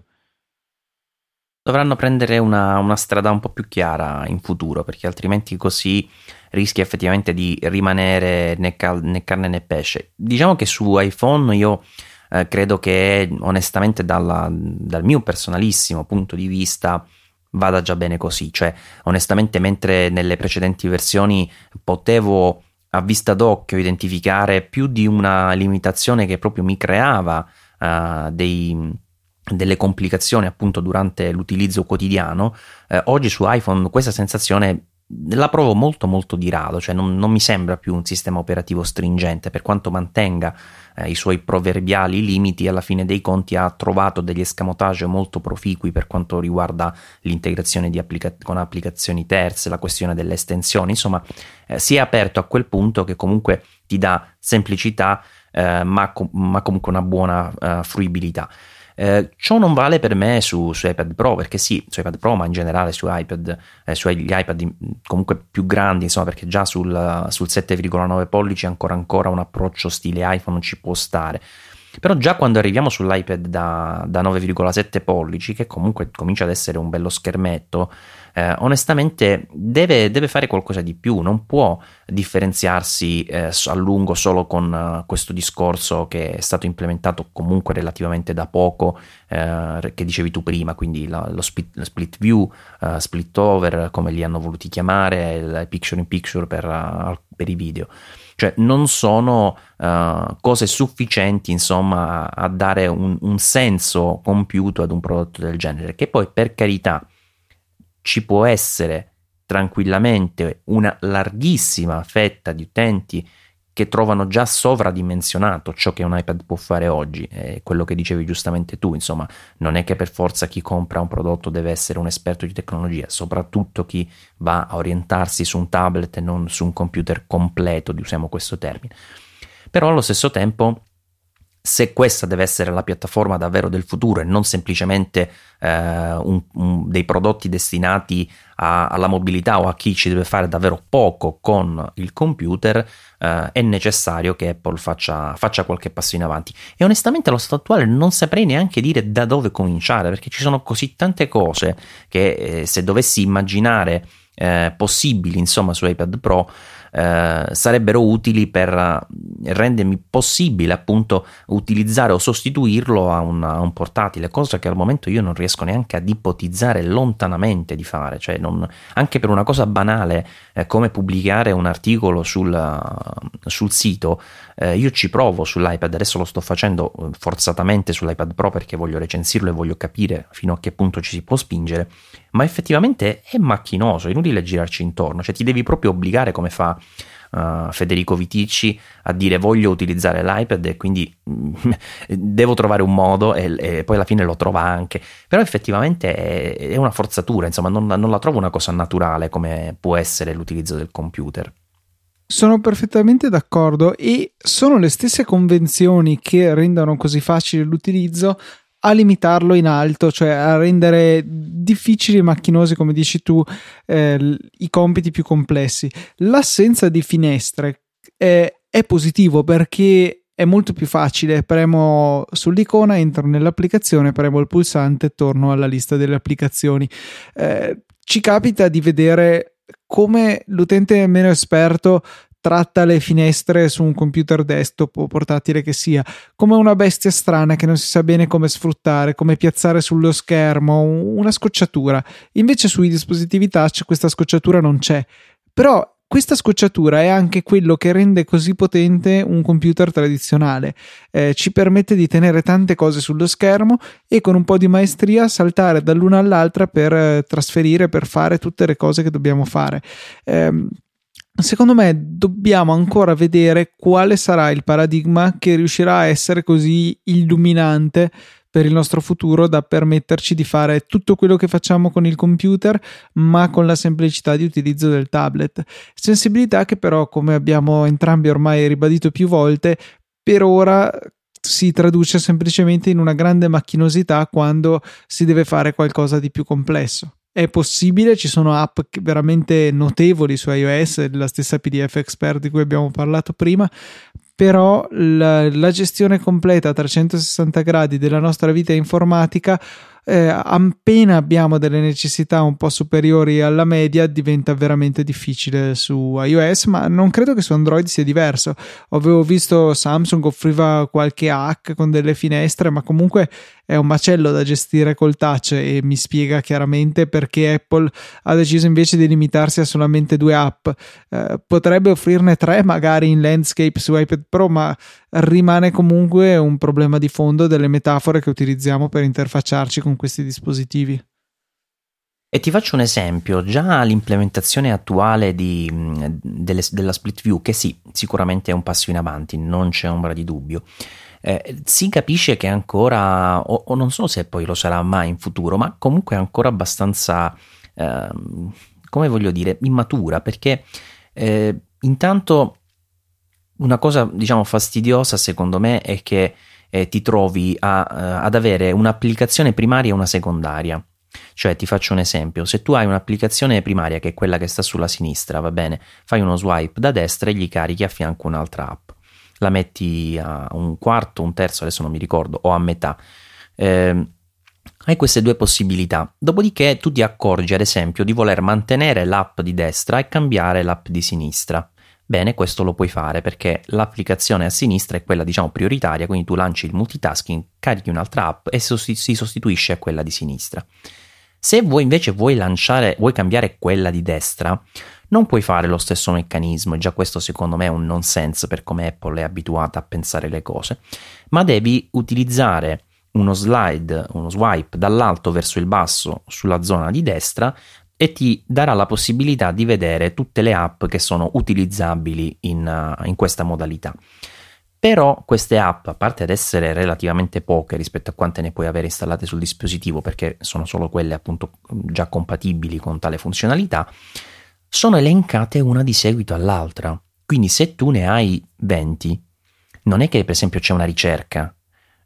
Dovranno prendere una, una strada un po' più chiara in futuro perché altrimenti così rischia effettivamente di rimanere né, cal- né carne né pesce. Diciamo che su iPhone io eh, credo che onestamente dalla, dal mio personalissimo punto di vista vada già bene così, cioè onestamente mentre nelle precedenti versioni potevo a vista d'occhio identificare più di una limitazione che proprio mi creava uh, dei, delle complicazioni appunto durante l'utilizzo quotidiano, eh, oggi su iPhone questa sensazione la provo molto molto di rado, cioè non, non mi sembra più un sistema operativo stringente, per quanto mantenga eh, i suoi proverbiali limiti, alla fine dei conti ha trovato degli escamotage molto proficui per quanto riguarda l'integrazione applica- con applicazioni terze, la questione delle estensioni, insomma eh, si è aperto a quel punto che comunque ti dà semplicità eh, ma, com- ma, comunque una buona uh, fruibilità. Eh, ciò non vale per me su, su, iPad Pro, perché sì, su iPad Pro, ma in generale su iPad, eh, sugli iPad comunque più grandi, insomma, perché già sul, sul 7,9 pollici ancora ancora un approccio stile iPhone ci può stare. Però già quando arriviamo sull'iPad da, da 9,7 pollici, che comunque comincia ad essere un bello schermetto, eh, onestamente deve, deve, fare qualcosa di più, non può differenziarsi eh, a lungo solo con uh, questo discorso che è stato implementato comunque relativamente da poco, eh, che dicevi tu prima, quindi la, lo, split, lo, split, view, uh, split over, come li hanno voluti chiamare, il picture in picture per, uh, per i video. Cioè non sono uh, cose sufficienti insomma a, dare un, un, senso compiuto ad un prodotto del genere che poi per carità ci può essere tranquillamente una larghissima fetta di utenti che trovano già sovradimensionato ciò che un iPad può fare oggi, è quello che dicevi giustamente tu, insomma, non è che per forza chi compra un prodotto deve essere un esperto di tecnologia, soprattutto chi va a orientarsi su un tablet e non su un computer completo, usiamo questo termine. Però allo stesso tempo se questa deve essere la piattaforma davvero del futuro e non semplicemente eh, un, un, dei prodotti destinati a, alla mobilità o a chi ci deve fare davvero poco con il computer, eh, è necessario che Apple faccia, faccia, qualche passo in avanti. E onestamente allo stato attuale non saprei neanche dire da dove cominciare, perché ci sono così tante cose che eh, se dovessi immaginare eh, possibili insomma su iPad Pro eh, sarebbero utili per eh, rendermi possibile appunto utilizzare o sostituirlo a un, a un, portatile, cosa che al momento io non riesco neanche ad ipotizzare lontanamente di fare, cioè non, anche per una cosa banale eh, come pubblicare un articolo sul, sul sito, eh, io ci provo sull'iPad, adesso lo sto facendo eh, forzatamente sull'iPad Pro perché voglio recensirlo e voglio capire fino a che punto ci si può spingere, ma effettivamente è macchinoso, è inutile girarci intorno, cioè ti devi proprio obbligare come fa uh, Federico Viticci a dire voglio utilizzare l'iPad e quindi [laughs] devo trovare un modo e, e, poi alla fine lo trova anche, però effettivamente è, è una forzatura, insomma non, non la trovo una cosa naturale come può essere l'utilizzo del computer. Sono perfettamente d'accordo e sono le stesse convenzioni che rendono così facile l'utilizzo a limitarlo in alto, cioè a rendere difficili e macchinosi, come dici tu, eh, i compiti più complessi. L'assenza di finestre è, è positivo perché è molto più facile. Premo sull'icona, entro nell'applicazione, premo il pulsante e torno alla lista delle applicazioni. Eh, ci capita di vedere come l'utente meno esperto tratta le finestre su un computer desktop o portatile che sia, come una bestia strana che non si sa bene come sfruttare, come piazzare sullo schermo, una scocciatura. Invece sui dispositivi touch questa scocciatura non c'è. Però questa scocciatura è anche quello che rende così potente un computer tradizionale. Eh, ci permette di tenere tante cose sullo schermo e con un po' di maestria saltare dall'una all'altra per eh, trasferire, per fare tutte le cose che dobbiamo fare. Eh, Secondo me dobbiamo ancora vedere quale sarà il paradigma che riuscirà a essere così illuminante per il nostro futuro da permetterci di fare tutto quello che facciamo con il computer, ma con la semplicità di utilizzo del tablet. Sensibilità che però, come abbiamo entrambi ormai ribadito più volte, per ora si traduce semplicemente in una grande macchinosità quando si deve fare qualcosa di più complesso è possibile, ci sono app veramente notevoli su iOS, la stessa PDF Expert di cui abbiamo parlato prima, però la, la gestione completa a 360 gradi della nostra vita informatica eh, appena abbiamo delle necessità un po' superiori alla media diventa veramente difficile su iOS ma non credo che su Android sia diverso. Avevo visto Samsung offriva qualche hack con delle finestre ma comunque è un macello da gestire col touch e mi spiega chiaramente perché Apple ha deciso invece di limitarsi a solamente due app. Eh, potrebbe offrirne tre magari in landscape su iPad Pro, ma rimane comunque un problema di fondo delle metafore che utilizziamo per interfacciarci con questi dispositivi. E ti faccio un esempio, già l'implementazione attuale di, delle, della split view, che sì, sicuramente è un passo in avanti, non c'è ombra di dubbio, eh, si capisce che ancora, o, o, non so se poi lo sarà mai in futuro, ma comunque è ancora abbastanza, eh, come voglio dire, immatura, perché eh, intanto una cosa diciamo fastidiosa secondo me è che eh, ti trovi a, uh, ad avere un'applicazione primaria e una secondaria. Cioè, ti faccio un esempio: se tu hai un'applicazione primaria che è quella che sta sulla sinistra, va bene, fai uno swipe da destra e gli carichi a fianco un'altra app. La metti a un quarto, un terzo, adesso non mi ricordo, o a metà. Eh, hai queste due possibilità. Dopodiché tu ti accorgi, ad esempio, di voler mantenere l'app di destra e cambiare l'app di sinistra. Bene, questo lo puoi fare perché l'applicazione a sinistra è quella, diciamo, prioritaria, quindi tu lanci il multitasking, carichi un'altra app e si sostituisce a quella di sinistra. Se vuoi invece vuoi lanciare, vuoi cambiare quella di destra, non puoi fare lo stesso meccanismo, e già questo secondo me è un nonsense per come Apple è abituata a pensare le cose, ma devi utilizzare uno slide, uno swipe dall'alto verso il basso sulla zona di destra e ti darà la possibilità di vedere tutte le app che sono utilizzabili in, uh, in questa modalità. Però queste app, a parte ad essere relativamente poche rispetto a quante ne puoi avere installate sul dispositivo, perché sono solo quelle appunto già compatibili con tale funzionalità, sono elencate una di seguito all'altra. Quindi se tu ne hai 20, non è che per esempio c'è una ricerca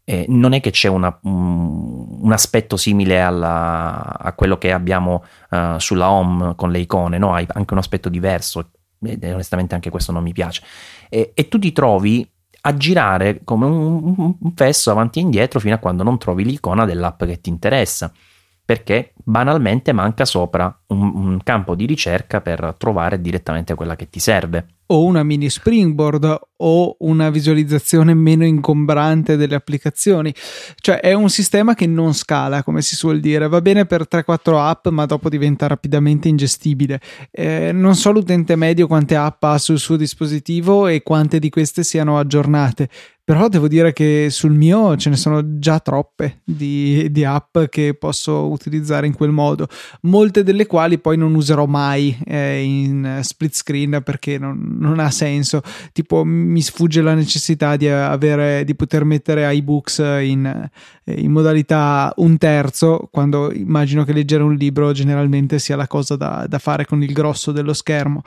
eh, non è che c'è una, um, un aspetto simile alla, a quello che abbiamo uh, sulla home con le icone, no? Hai anche un aspetto diverso e onestamente anche questo non mi piace. E, e tu ti trovi a girare come un, un fesso avanti e indietro fino a quando non trovi l'icona dell'app che ti interessa perché banalmente manca sopra un, un, campo di ricerca per trovare direttamente quella che ti serve. O una mini springboard o una visualizzazione meno ingombrante delle applicazioni. Cioè è un sistema che non scala, come si suol dire. Va bene per 3-4 app, ma dopo diventa rapidamente ingestibile. Eh, non so l'utente medio quante app ha sul suo dispositivo e quante di queste siano aggiornate però devo dire che sul mio ce ne sono già troppe di, di, app che posso utilizzare in quel modo, molte delle quali poi non userò mai eh, in split screen perché non, non, ha senso. Tipo, mi sfugge la necessità di, avere, di poter mettere iBooks in, in modalità un terzo, quando immagino che leggere un libro generalmente sia la cosa da, da fare con il grosso dello schermo.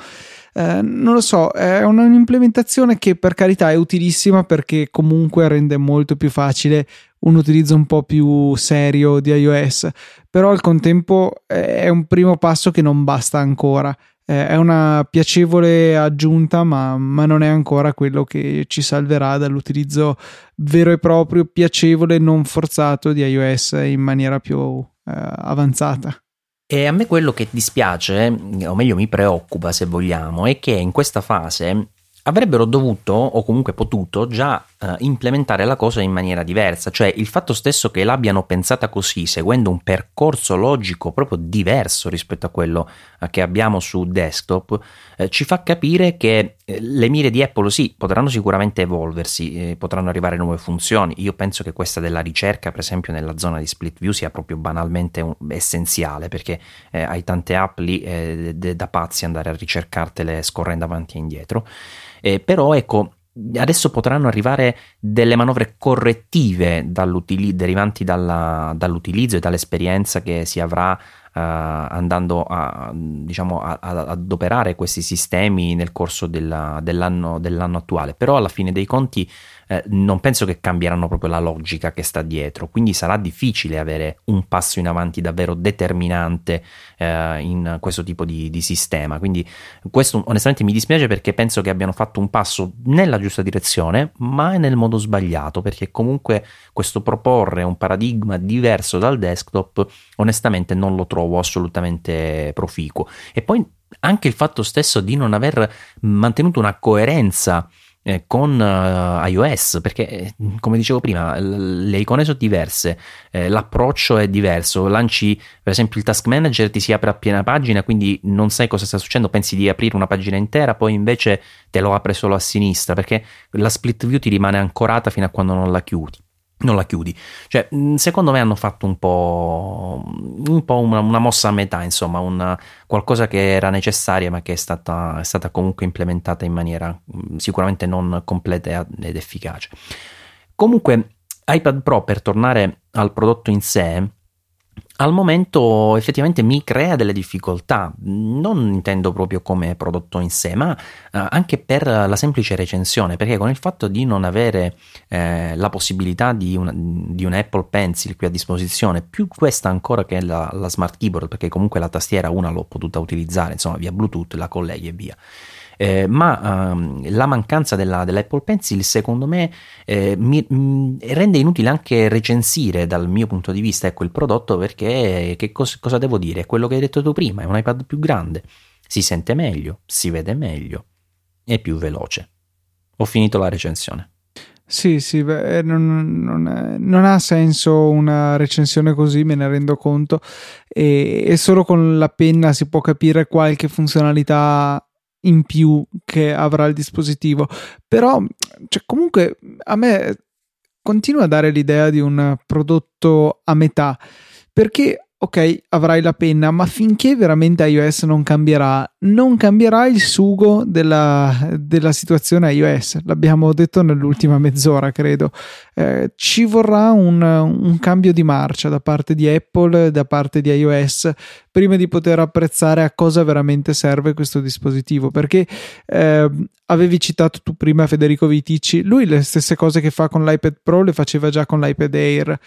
Eh, non lo so, è un'implementazione che per carità è utilissima perché comunque rende molto più facile un utilizzo un po' più serio di iOS, però al contempo è un primo passo che non basta ancora. È una piacevole aggiunta, ma, ma non è ancora quello che ci salverà dall'utilizzo vero e proprio, piacevole non forzato di iOS in maniera più eh, avanzata. E a me quello che dispiace, o meglio mi preoccupa se vogliamo, è che in questa fase avrebbero dovuto o comunque potuto già uh, implementare la cosa in maniera diversa, cioè il fatto stesso che l'abbiano pensata così, seguendo un percorso logico proprio diverso rispetto a quello uh, che abbiamo su desktop, uh, ci fa capire che le mire di Apple sì, potranno sicuramente evolversi, potranno arrivare nuove funzioni. Io penso che questa della ricerca, per esempio nella zona di split view, sia proprio banalmente un, essenziale, perché hai tante app lì da pazzi andare a ricercartele scorrendo avanti e indietro. Eh, però ecco, adesso potranno arrivare delle manovre correttive derivanti dalla, dall'utilizzo e dall'esperienza che si avrà andando a, diciamo, a, a, ad operare questi sistemi nel corso della, dell'anno, dell'anno, attuale. Però alla fine dei conti eh, non penso che cambieranno proprio la logica che sta dietro, quindi sarà difficile avere un passo in avanti davvero determinante eh, in questo tipo di, di, sistema. Quindi questo onestamente mi dispiace perché penso che abbiano fatto un passo nella giusta direzione, ma nel modo sbagliato, perché comunque questo proporre un paradigma diverso dal desktop, onestamente non lo trovo assolutamente proficuo. E poi anche il fatto stesso di non aver mantenuto una coerenza eh, con uh, iOS, perché eh, come dicevo prima, l- le icone sono diverse, eh, l'approccio è diverso, lanci per esempio il task manager ti si apre a piena pagina, quindi non sai cosa sta succedendo, pensi di aprire una pagina intera, poi invece te lo apre solo a sinistra, perché la split view ti rimane ancorata fino a quando non la chiudi. Non la chiudi. Cioè, secondo me hanno fatto un po', un po una, una, mossa a metà, insomma, una, qualcosa che era necessaria ma che è stata, è stata, comunque implementata in maniera sicuramente non completa ed efficace. Comunque, iPad Pro, per tornare al prodotto in sé, al momento effettivamente mi crea delle difficoltà, non intendo proprio come prodotto in sé, ma eh, anche per la semplice recensione, perché con il fatto di non avere eh, la possibilità di un, di un, Apple Pencil qui a disposizione, più questa ancora che la, la Smart Keyboard, perché comunque la tastiera una l'ho potuta utilizzare, insomma via Bluetooth, la colleghi e via eh, ma ehm, la mancanza della, dell'Apple Pencil secondo me eh, mi, mh, mm, rende inutile anche recensire dal mio punto di vista ecco, il prodotto perché che cos- cosa devo dire? Quello che hai detto tu prima, è un iPad più grande, si sente meglio, si vede meglio, è più veloce. Ho finito la recensione. Sì, sì, beh, non, non, è, non, ha senso una recensione così, me ne rendo conto, e, e, solo con la penna si può capire qualche funzionalità in più che avrà il dispositivo. Però, cioè, comunque, a me continua a dare l'idea di un prodotto a metà perché ok, avrai la penna, ma finché veramente iOS non cambierà, non cambierà il sugo della, della situazione iOS. L'abbiamo detto nell'ultima mezz'ora, credo. Eh, ci vorrà un, un, cambio di marcia da parte di Apple, da parte di iOS, prima di poter apprezzare a cosa veramente serve questo dispositivo. Perché eh, avevi citato tu prima Federico Vitici, lui le stesse cose che fa con l'iPad Pro le faceva già con l'iPad Air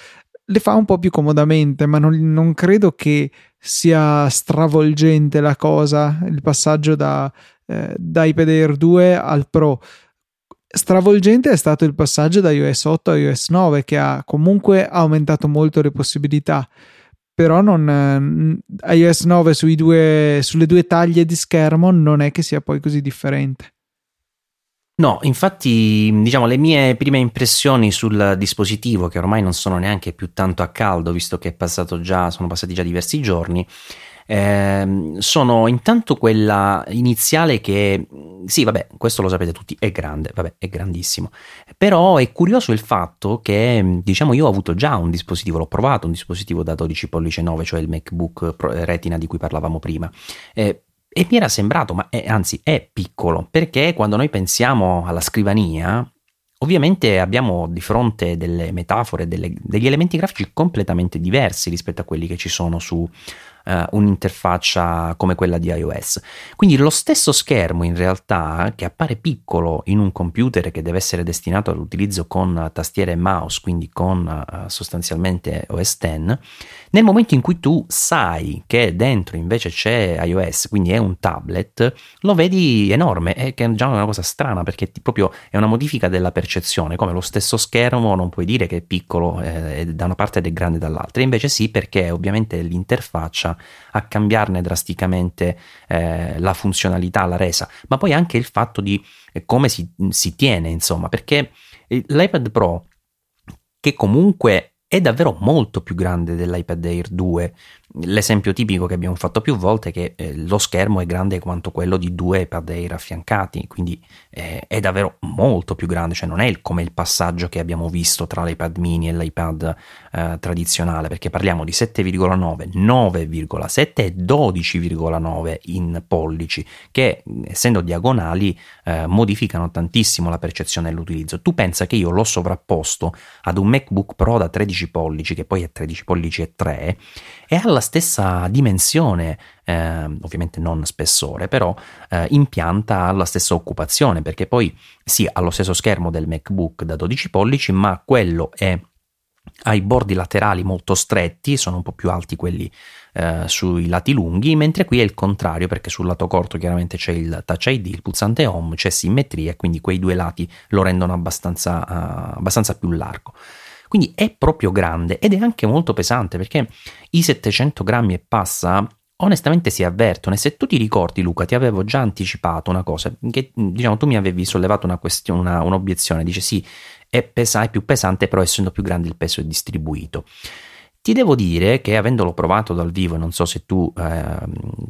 le fa un po' più comodamente, ma non, non credo che sia stravolgente la cosa, il passaggio da, eh, da iPad Air 2 al Pro. Stravolgente è stato il passaggio da iOS 8 a iOS 9 che ha comunque aumentato molto le possibilità però non, eh, iOS 9 due, sulle due taglie di schermo non è che sia poi così differente. No, infatti, diciamo, le mie prime impressioni sul dispositivo, che ormai non sono neanche più tanto a caldo, visto che già, sono passati già diversi giorni, eh, sono intanto quella iniziale che, sì, vabbè, questo lo sapete tutti, è grande, vabbè, è grandissimo. Però è curioso il fatto che, diciamo, io ho avuto già un dispositivo, l'ho provato, un dispositivo da 12 pollice 9, cioè il MacBook Retina di cui parlavamo prima. Eh, e mi era sembrato, ma è, anzi è piccolo, perché quando noi pensiamo alla scrivania, ovviamente abbiamo di fronte delle metafore, delle, degli elementi grafici completamente diversi rispetto a quelli che ci sono su uh, un'interfaccia come quella di iOS. Quindi lo stesso schermo in realtà che appare piccolo in un computer che deve essere destinato all'utilizzo con tastiera e mouse, quindi con uh, sostanzialmente OS X, nel momento in cui tu sai che dentro invece c'è iOS, quindi è un tablet, lo vedi enorme, è che è già una cosa strana perché proprio è una modifica della percezione, come lo stesso schermo non puoi dire che è piccolo eh, da una parte ed è grande dall'altra, invece sì perché ovviamente l'interfaccia a cambiarne drasticamente eh, la funzionalità, la resa, ma poi anche il fatto di eh, come si, si tiene, insomma, perché l'iPad Pro, che comunque è davvero molto più grande dell'iPad Air 2. L'esempio tipico che abbiamo fatto più volte è che eh, lo schermo è grande quanto quello di due iPad Air affiancati, quindi eh, è davvero molto più grande, cioè non è il, come il passaggio che abbiamo visto tra l'iPad mini e l'iPad eh, tradizionale, perché parliamo di 7,9, 9,7 e 12,9 in pollici, che essendo diagonali eh, modificano tantissimo la percezione dell'utilizzo. Tu pensa che io l'ho sovrapposto ad un MacBook Pro da 13 pollici, che poi è 13 pollici e 3, e ha la stessa dimensione, eh, ovviamente non spessore, però eh, impianta la stessa occupazione, perché poi sì, ha lo stesso schermo del MacBook da 12 pollici, ma quello è ha i bordi laterali molto stretti, sono un po' più alti quelli eh, sui lati lunghi, mentre qui è il contrario perché sul lato corto chiaramente c'è il touch ID, il pulsante home, c'è simmetria, quindi quei due lati lo rendono abbastanza, uh, abbastanza più largo. Quindi è proprio grande ed è anche molto pesante perché i 700 grammi e passa onestamente si avvertono. E se tu ti ricordi Luca ti avevo già anticipato una cosa che diciamo tu mi avevi sollevato una questione, una, un'obiezione. Dice sì è, pesa- è più pesante però essendo più grande il peso è distribuito. Ti devo dire che avendolo provato dal vivo, non so se tu eh,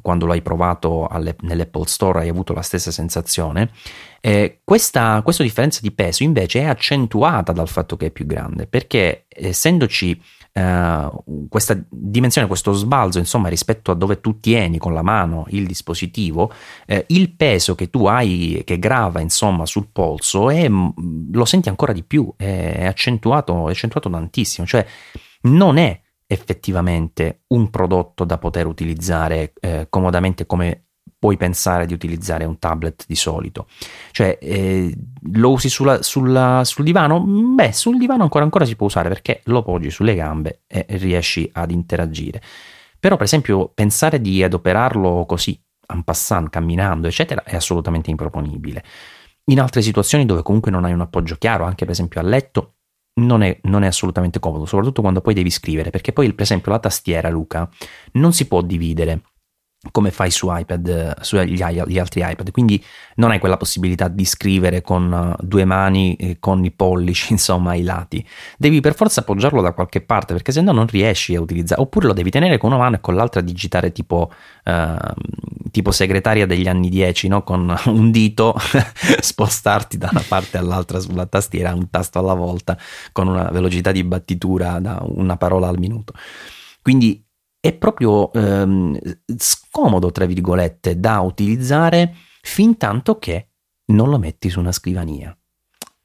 quando l'hai provato alle, nell'Apple Store hai avuto la stessa sensazione, Eh, questa, questa differenza di peso invece è accentuata dal fatto che è più grande, perché essendoci eh, questa dimensione, questo sbalzo, insomma, rispetto a dove tu tieni con la mano il dispositivo, eh, il peso che tu hai, che grava, insomma, sul polso, è, lo senti ancora di più, è accentuato, è accentuato tantissimo, cioè non è effettivamente un prodotto da poter utilizzare eh, comodamente come puoi pensare di utilizzare un tablet di solito. Cioè, eh, lo usi sulla, sulla, sul divano? Beh, sul divano ancora, ancora si può usare perché lo poggi sulle gambe e riesci ad interagire. Però, per esempio, pensare di adoperarlo così, en passant, camminando, eccetera, è assolutamente improponibile. In altre situazioni dove comunque non hai un appoggio chiaro, anche per esempio a letto, non è, non è, assolutamente comodo, soprattutto quando poi devi scrivere, perché poi per esempio la tastiera, Luca, non si può dividere come fai su iPad, sugli altri iPad, quindi non hai quella possibilità di scrivere con uh, due mani, con i pollici, [laughs] insomma, ai lati. Devi per forza appoggiarlo da qualche parte, perché se no non riesci a utilizzare, oppure lo devi tenere con una mano e con l'altra digitare tipo, uh, tipo segretaria degli anni 10, no? con [laughs] un dito [laughs] spostarti da una parte all'altra sulla tastiera, un tasto alla volta, con una velocità di battitura da una parola al minuto. Quindi è proprio ehm, scomodo, tra virgolette, da utilizzare fin tanto che non lo metti su una scrivania.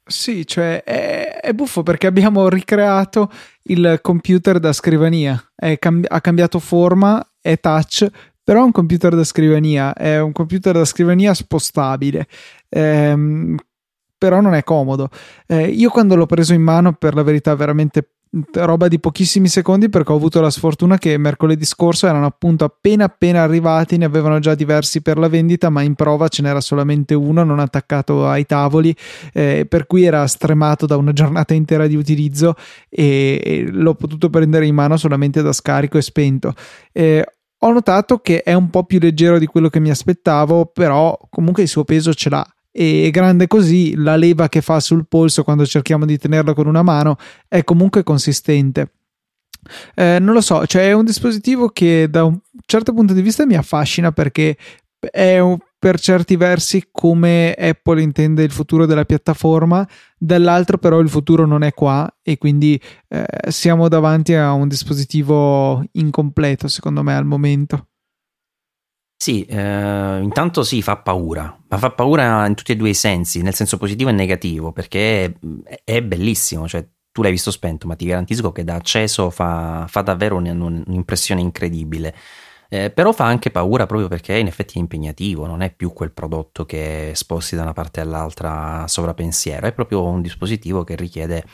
Sì, cioè è, è buffo perché abbiamo ricreato il computer da scrivania, cambi- ha cambiato forma, è touch, però è un computer da scrivania, è un computer da scrivania spostabile. Ehm, però non è comodo. Eh, io quando l'ho preso in mano, per la verità, veramente roba di pochissimi secondi perché ho avuto la sfortuna che mercoledì scorso erano appunto appena appena arrivati, ne avevano già diversi per la vendita, ma in prova ce n'era solamente uno non attaccato ai tavoli, eh, per cui era stremato da una giornata intera di utilizzo e, e l'ho potuto prendere in mano solamente da scarico e spento. Eh, ho notato che è un po' più leggero di quello che mi aspettavo, però comunque il suo peso ce l'ha e grande così la leva che fa sul polso quando cerchiamo di tenerlo con una mano è comunque consistente. Eh, non lo so, cioè è un dispositivo che da un certo punto di vista mi affascina perché è un, per certi versi come Apple intende il futuro della piattaforma, dall'altro però il futuro non è qua e quindi eh, siamo davanti a un dispositivo incompleto secondo me al momento. Sì, eh, intanto sì, fa paura, ma fa paura in tutti e due i sensi, nel senso positivo e negativo, perché è, è bellissimo, cioè tu l'hai visto spento, ma ti garantisco che da acceso fa, fa davvero un'impressione incredibile. Eh, però fa anche paura proprio perché in effetti è impegnativo, non è più quel prodotto che sposti da una parte all'altra sovrapensiero, è proprio un dispositivo che richiede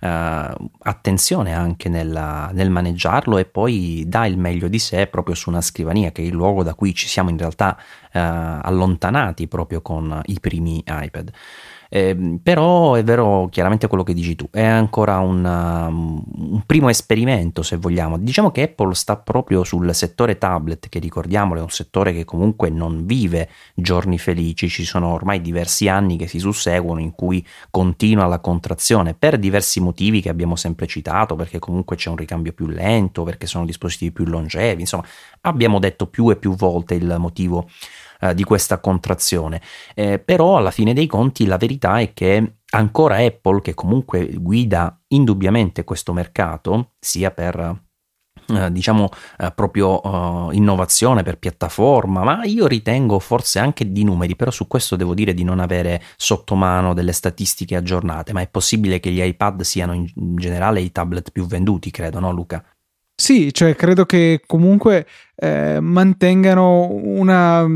eh, attenzione anche nella, nel maneggiarlo e poi dà il meglio di sé proprio su una scrivania che è il luogo da cui ci siamo in realtà eh, allontanati proprio con i primi iPad. Eh, però è vero chiaramente quello che dici tu, è ancora un, um, un, primo esperimento se vogliamo. Diciamo che Apple sta proprio sul settore tablet, che ricordiamolo è un settore che comunque non vive giorni felici, ci sono ormai diversi anni che si susseguono in cui continua la contrazione per diversi motivi che abbiamo sempre citato, perché comunque c'è un ricambio più lento, perché sono dispositivi più longevi, insomma abbiamo detto più e più volte il motivo eh, di questa contrazione. Eh, però alla fine dei conti la verità è che ancora Apple, che comunque guida indubbiamente questo mercato, sia per eh, diciamo eh, proprio uh, innovazione per piattaforma, ma io ritengo forse anche di numeri, però su questo devo dire di non avere sotto mano delle statistiche aggiornate, ma è possibile che gli iPad siano in generale i tablet più venduti, credo, no Luca? Sì, cioè credo che comunque eh, mantengano una,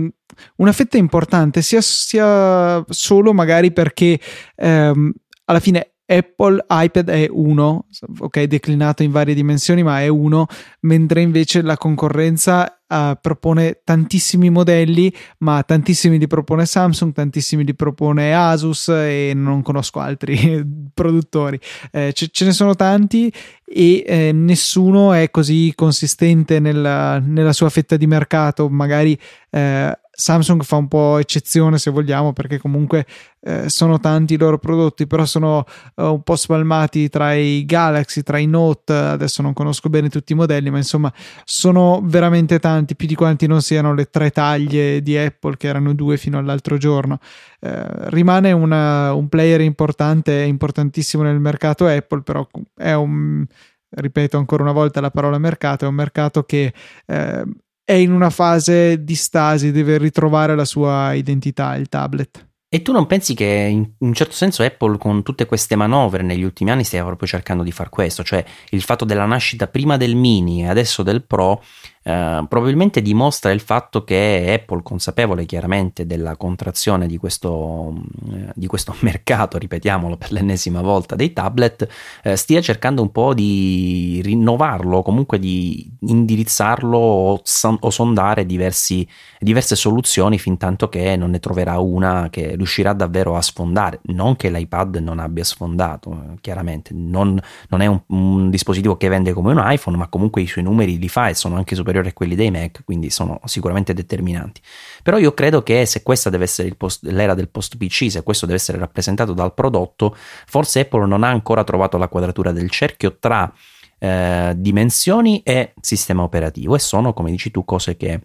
una, fetta importante, sia, sia, solo magari perché ehm, alla fine Apple iPad è uno, ok, declinato in varie dimensioni, ma è uno, mentre invece la concorrenza uh, propone tantissimi modelli, ma tantissimi li propone Samsung, tantissimi li propone Asus e non conosco altri [laughs] produttori. Eh, ce, ce, ne sono tanti e eh, nessuno è così consistente nella, nella, sua fetta di mercato, magari eh, Samsung fa un po' eccezione se vogliamo perché comunque eh, sono tanti i loro prodotti però sono uh, un po' spalmati tra i Galaxy, tra i Note adesso non conosco bene tutti i modelli ma insomma sono veramente tanti più di quanti non siano le tre taglie di Apple che erano due fino all'altro giorno. Eh, rimane una, un player importante importantissimo nel mercato Apple però è un ripeto ancora una volta la parola mercato, è un mercato che eh, è in una fase di stasi, deve ritrovare la sua identità, il tablet. E tu non pensi che in un certo senso Apple con tutte queste manovre negli ultimi anni stia proprio cercando di far questo, cioè il fatto della nascita prima del mini e adesso del Pro eh, probabilmente dimostra il fatto che Apple, consapevole chiaramente della contrazione di questo, eh, di questo [laughs] mercato, ripetiamolo per l'ennesima volta, dei tablet, eh, stia cercando un po' di rinnovarlo, comunque di indirizzarlo o, son- o sondare diversi, diverse soluzioni fin tanto che non ne troverà una che riuscirà davvero a sfondare. Non che l'iPad non abbia sfondato, eh, chiaramente, non, non è un, un dispositivo che vende come un iPhone, ma comunque i suoi numeri li fa e sono anche superiori superiore a quelli dei Mac, quindi sono sicuramente determinanti. Però io credo che se questa deve essere post, l'era del post PC, se questo deve essere rappresentato dal prodotto, forse Apple non ha ancora trovato la quadratura del cerchio tra eh, dimensioni e sistema operativo e sono, come dici tu, cose che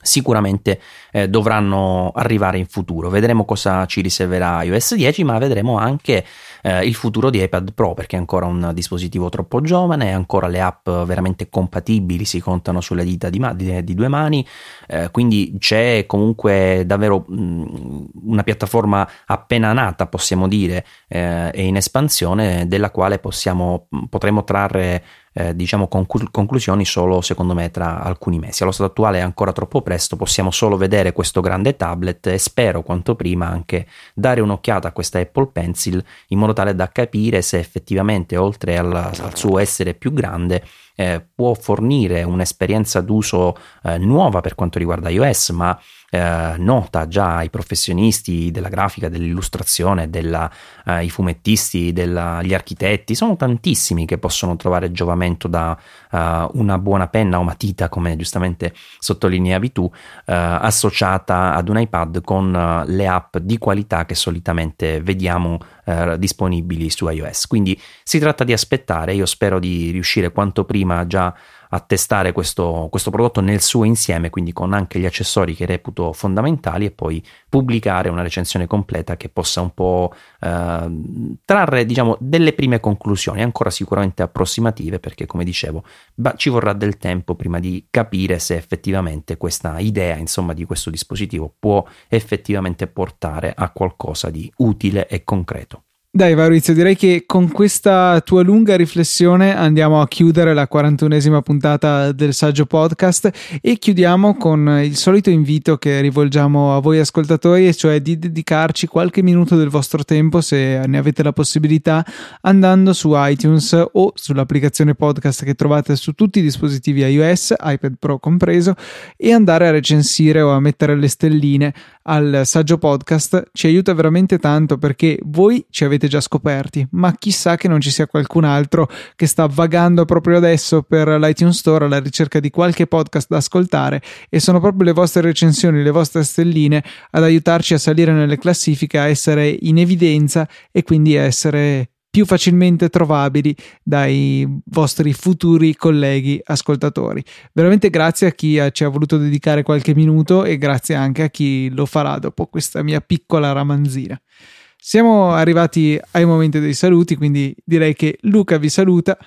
sicuramente eh, dovranno arrivare in futuro. Vedremo cosa ci riserverà iOS 10, ma vedremo anche eh, il futuro di iPad Pro perché è ancora un dispositivo troppo giovane, ancora le app veramente compatibili si contano sulle dita di, ma- di, di due mani, eh, quindi c'è comunque davvero mh, una piattaforma appena nata, possiamo dire, eh, e in espansione della quale possiamo, potremo trarre eh, diciamo conclu- conclusioni solo secondo me tra alcuni mesi. Allo stato attuale è ancora troppo presto, possiamo solo vedere questo grande tablet e spero quanto prima anche dare un'occhiata a questa Apple Pencil in modo tale da capire se effettivamente oltre al, al suo essere più grande eh, può fornire un'esperienza d'uso eh, nuova per quanto riguarda iOS, ma eh, nota già ai professionisti della grafica, dell'illustrazione, della, eh, i fumettisti, della, gli architetti, sono tantissimi che possono trovare giovamento da uh, una buona penna o matita, come giustamente sottolineavi tu, uh, associata ad un iPad con uh, le app di qualità che solitamente vediamo disponibili su iOS. Quindi si tratta di aspettare, io spero di riuscire quanto prima già a testare questo, questo, prodotto nel suo insieme, quindi con anche gli accessori che reputo fondamentali e poi pubblicare una recensione completa che possa un po' eh, trarre diciamo delle prime conclusioni, ancora sicuramente approssimative perché come dicevo ci vorrà del tempo prima di capire se effettivamente questa idea insomma di questo dispositivo può effettivamente portare a qualcosa di utile e concreto. Dai Maurizio, direi che con questa tua lunga riflessione andiamo a chiudere la 41esima puntata del Saggio Podcast e chiudiamo con il solito invito che rivolgiamo a voi ascoltatori, e cioè di dedicarci qualche minuto del vostro tempo, se ne avete la possibilità, andando su iTunes o sull'applicazione podcast che trovate su tutti i dispositivi iOS, iPad Pro compreso, e andare a recensire o a mettere le stelline al Saggio Podcast. Ci aiuta veramente tanto perché voi ci avete già scoperti, ma chissà che non ci sia qualcun altro che sta vagando proprio adesso per l'iTunes Store alla ricerca di qualche podcast da ascoltare e sono proprio le vostre recensioni, le vostre stelline ad aiutarci a salire nelle classifiche, a essere in evidenza e quindi a essere più facilmente trovabili dai vostri futuri colleghi ascoltatori. Veramente grazie a chi ci ha voluto dedicare qualche minuto e grazie anche a chi lo farà dopo questa mia piccola ramanzina. Siamo arrivati ai momenti dei saluti, quindi direi che Luca vi saluta.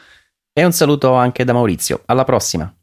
E un saluto anche da Maurizio. Alla prossima.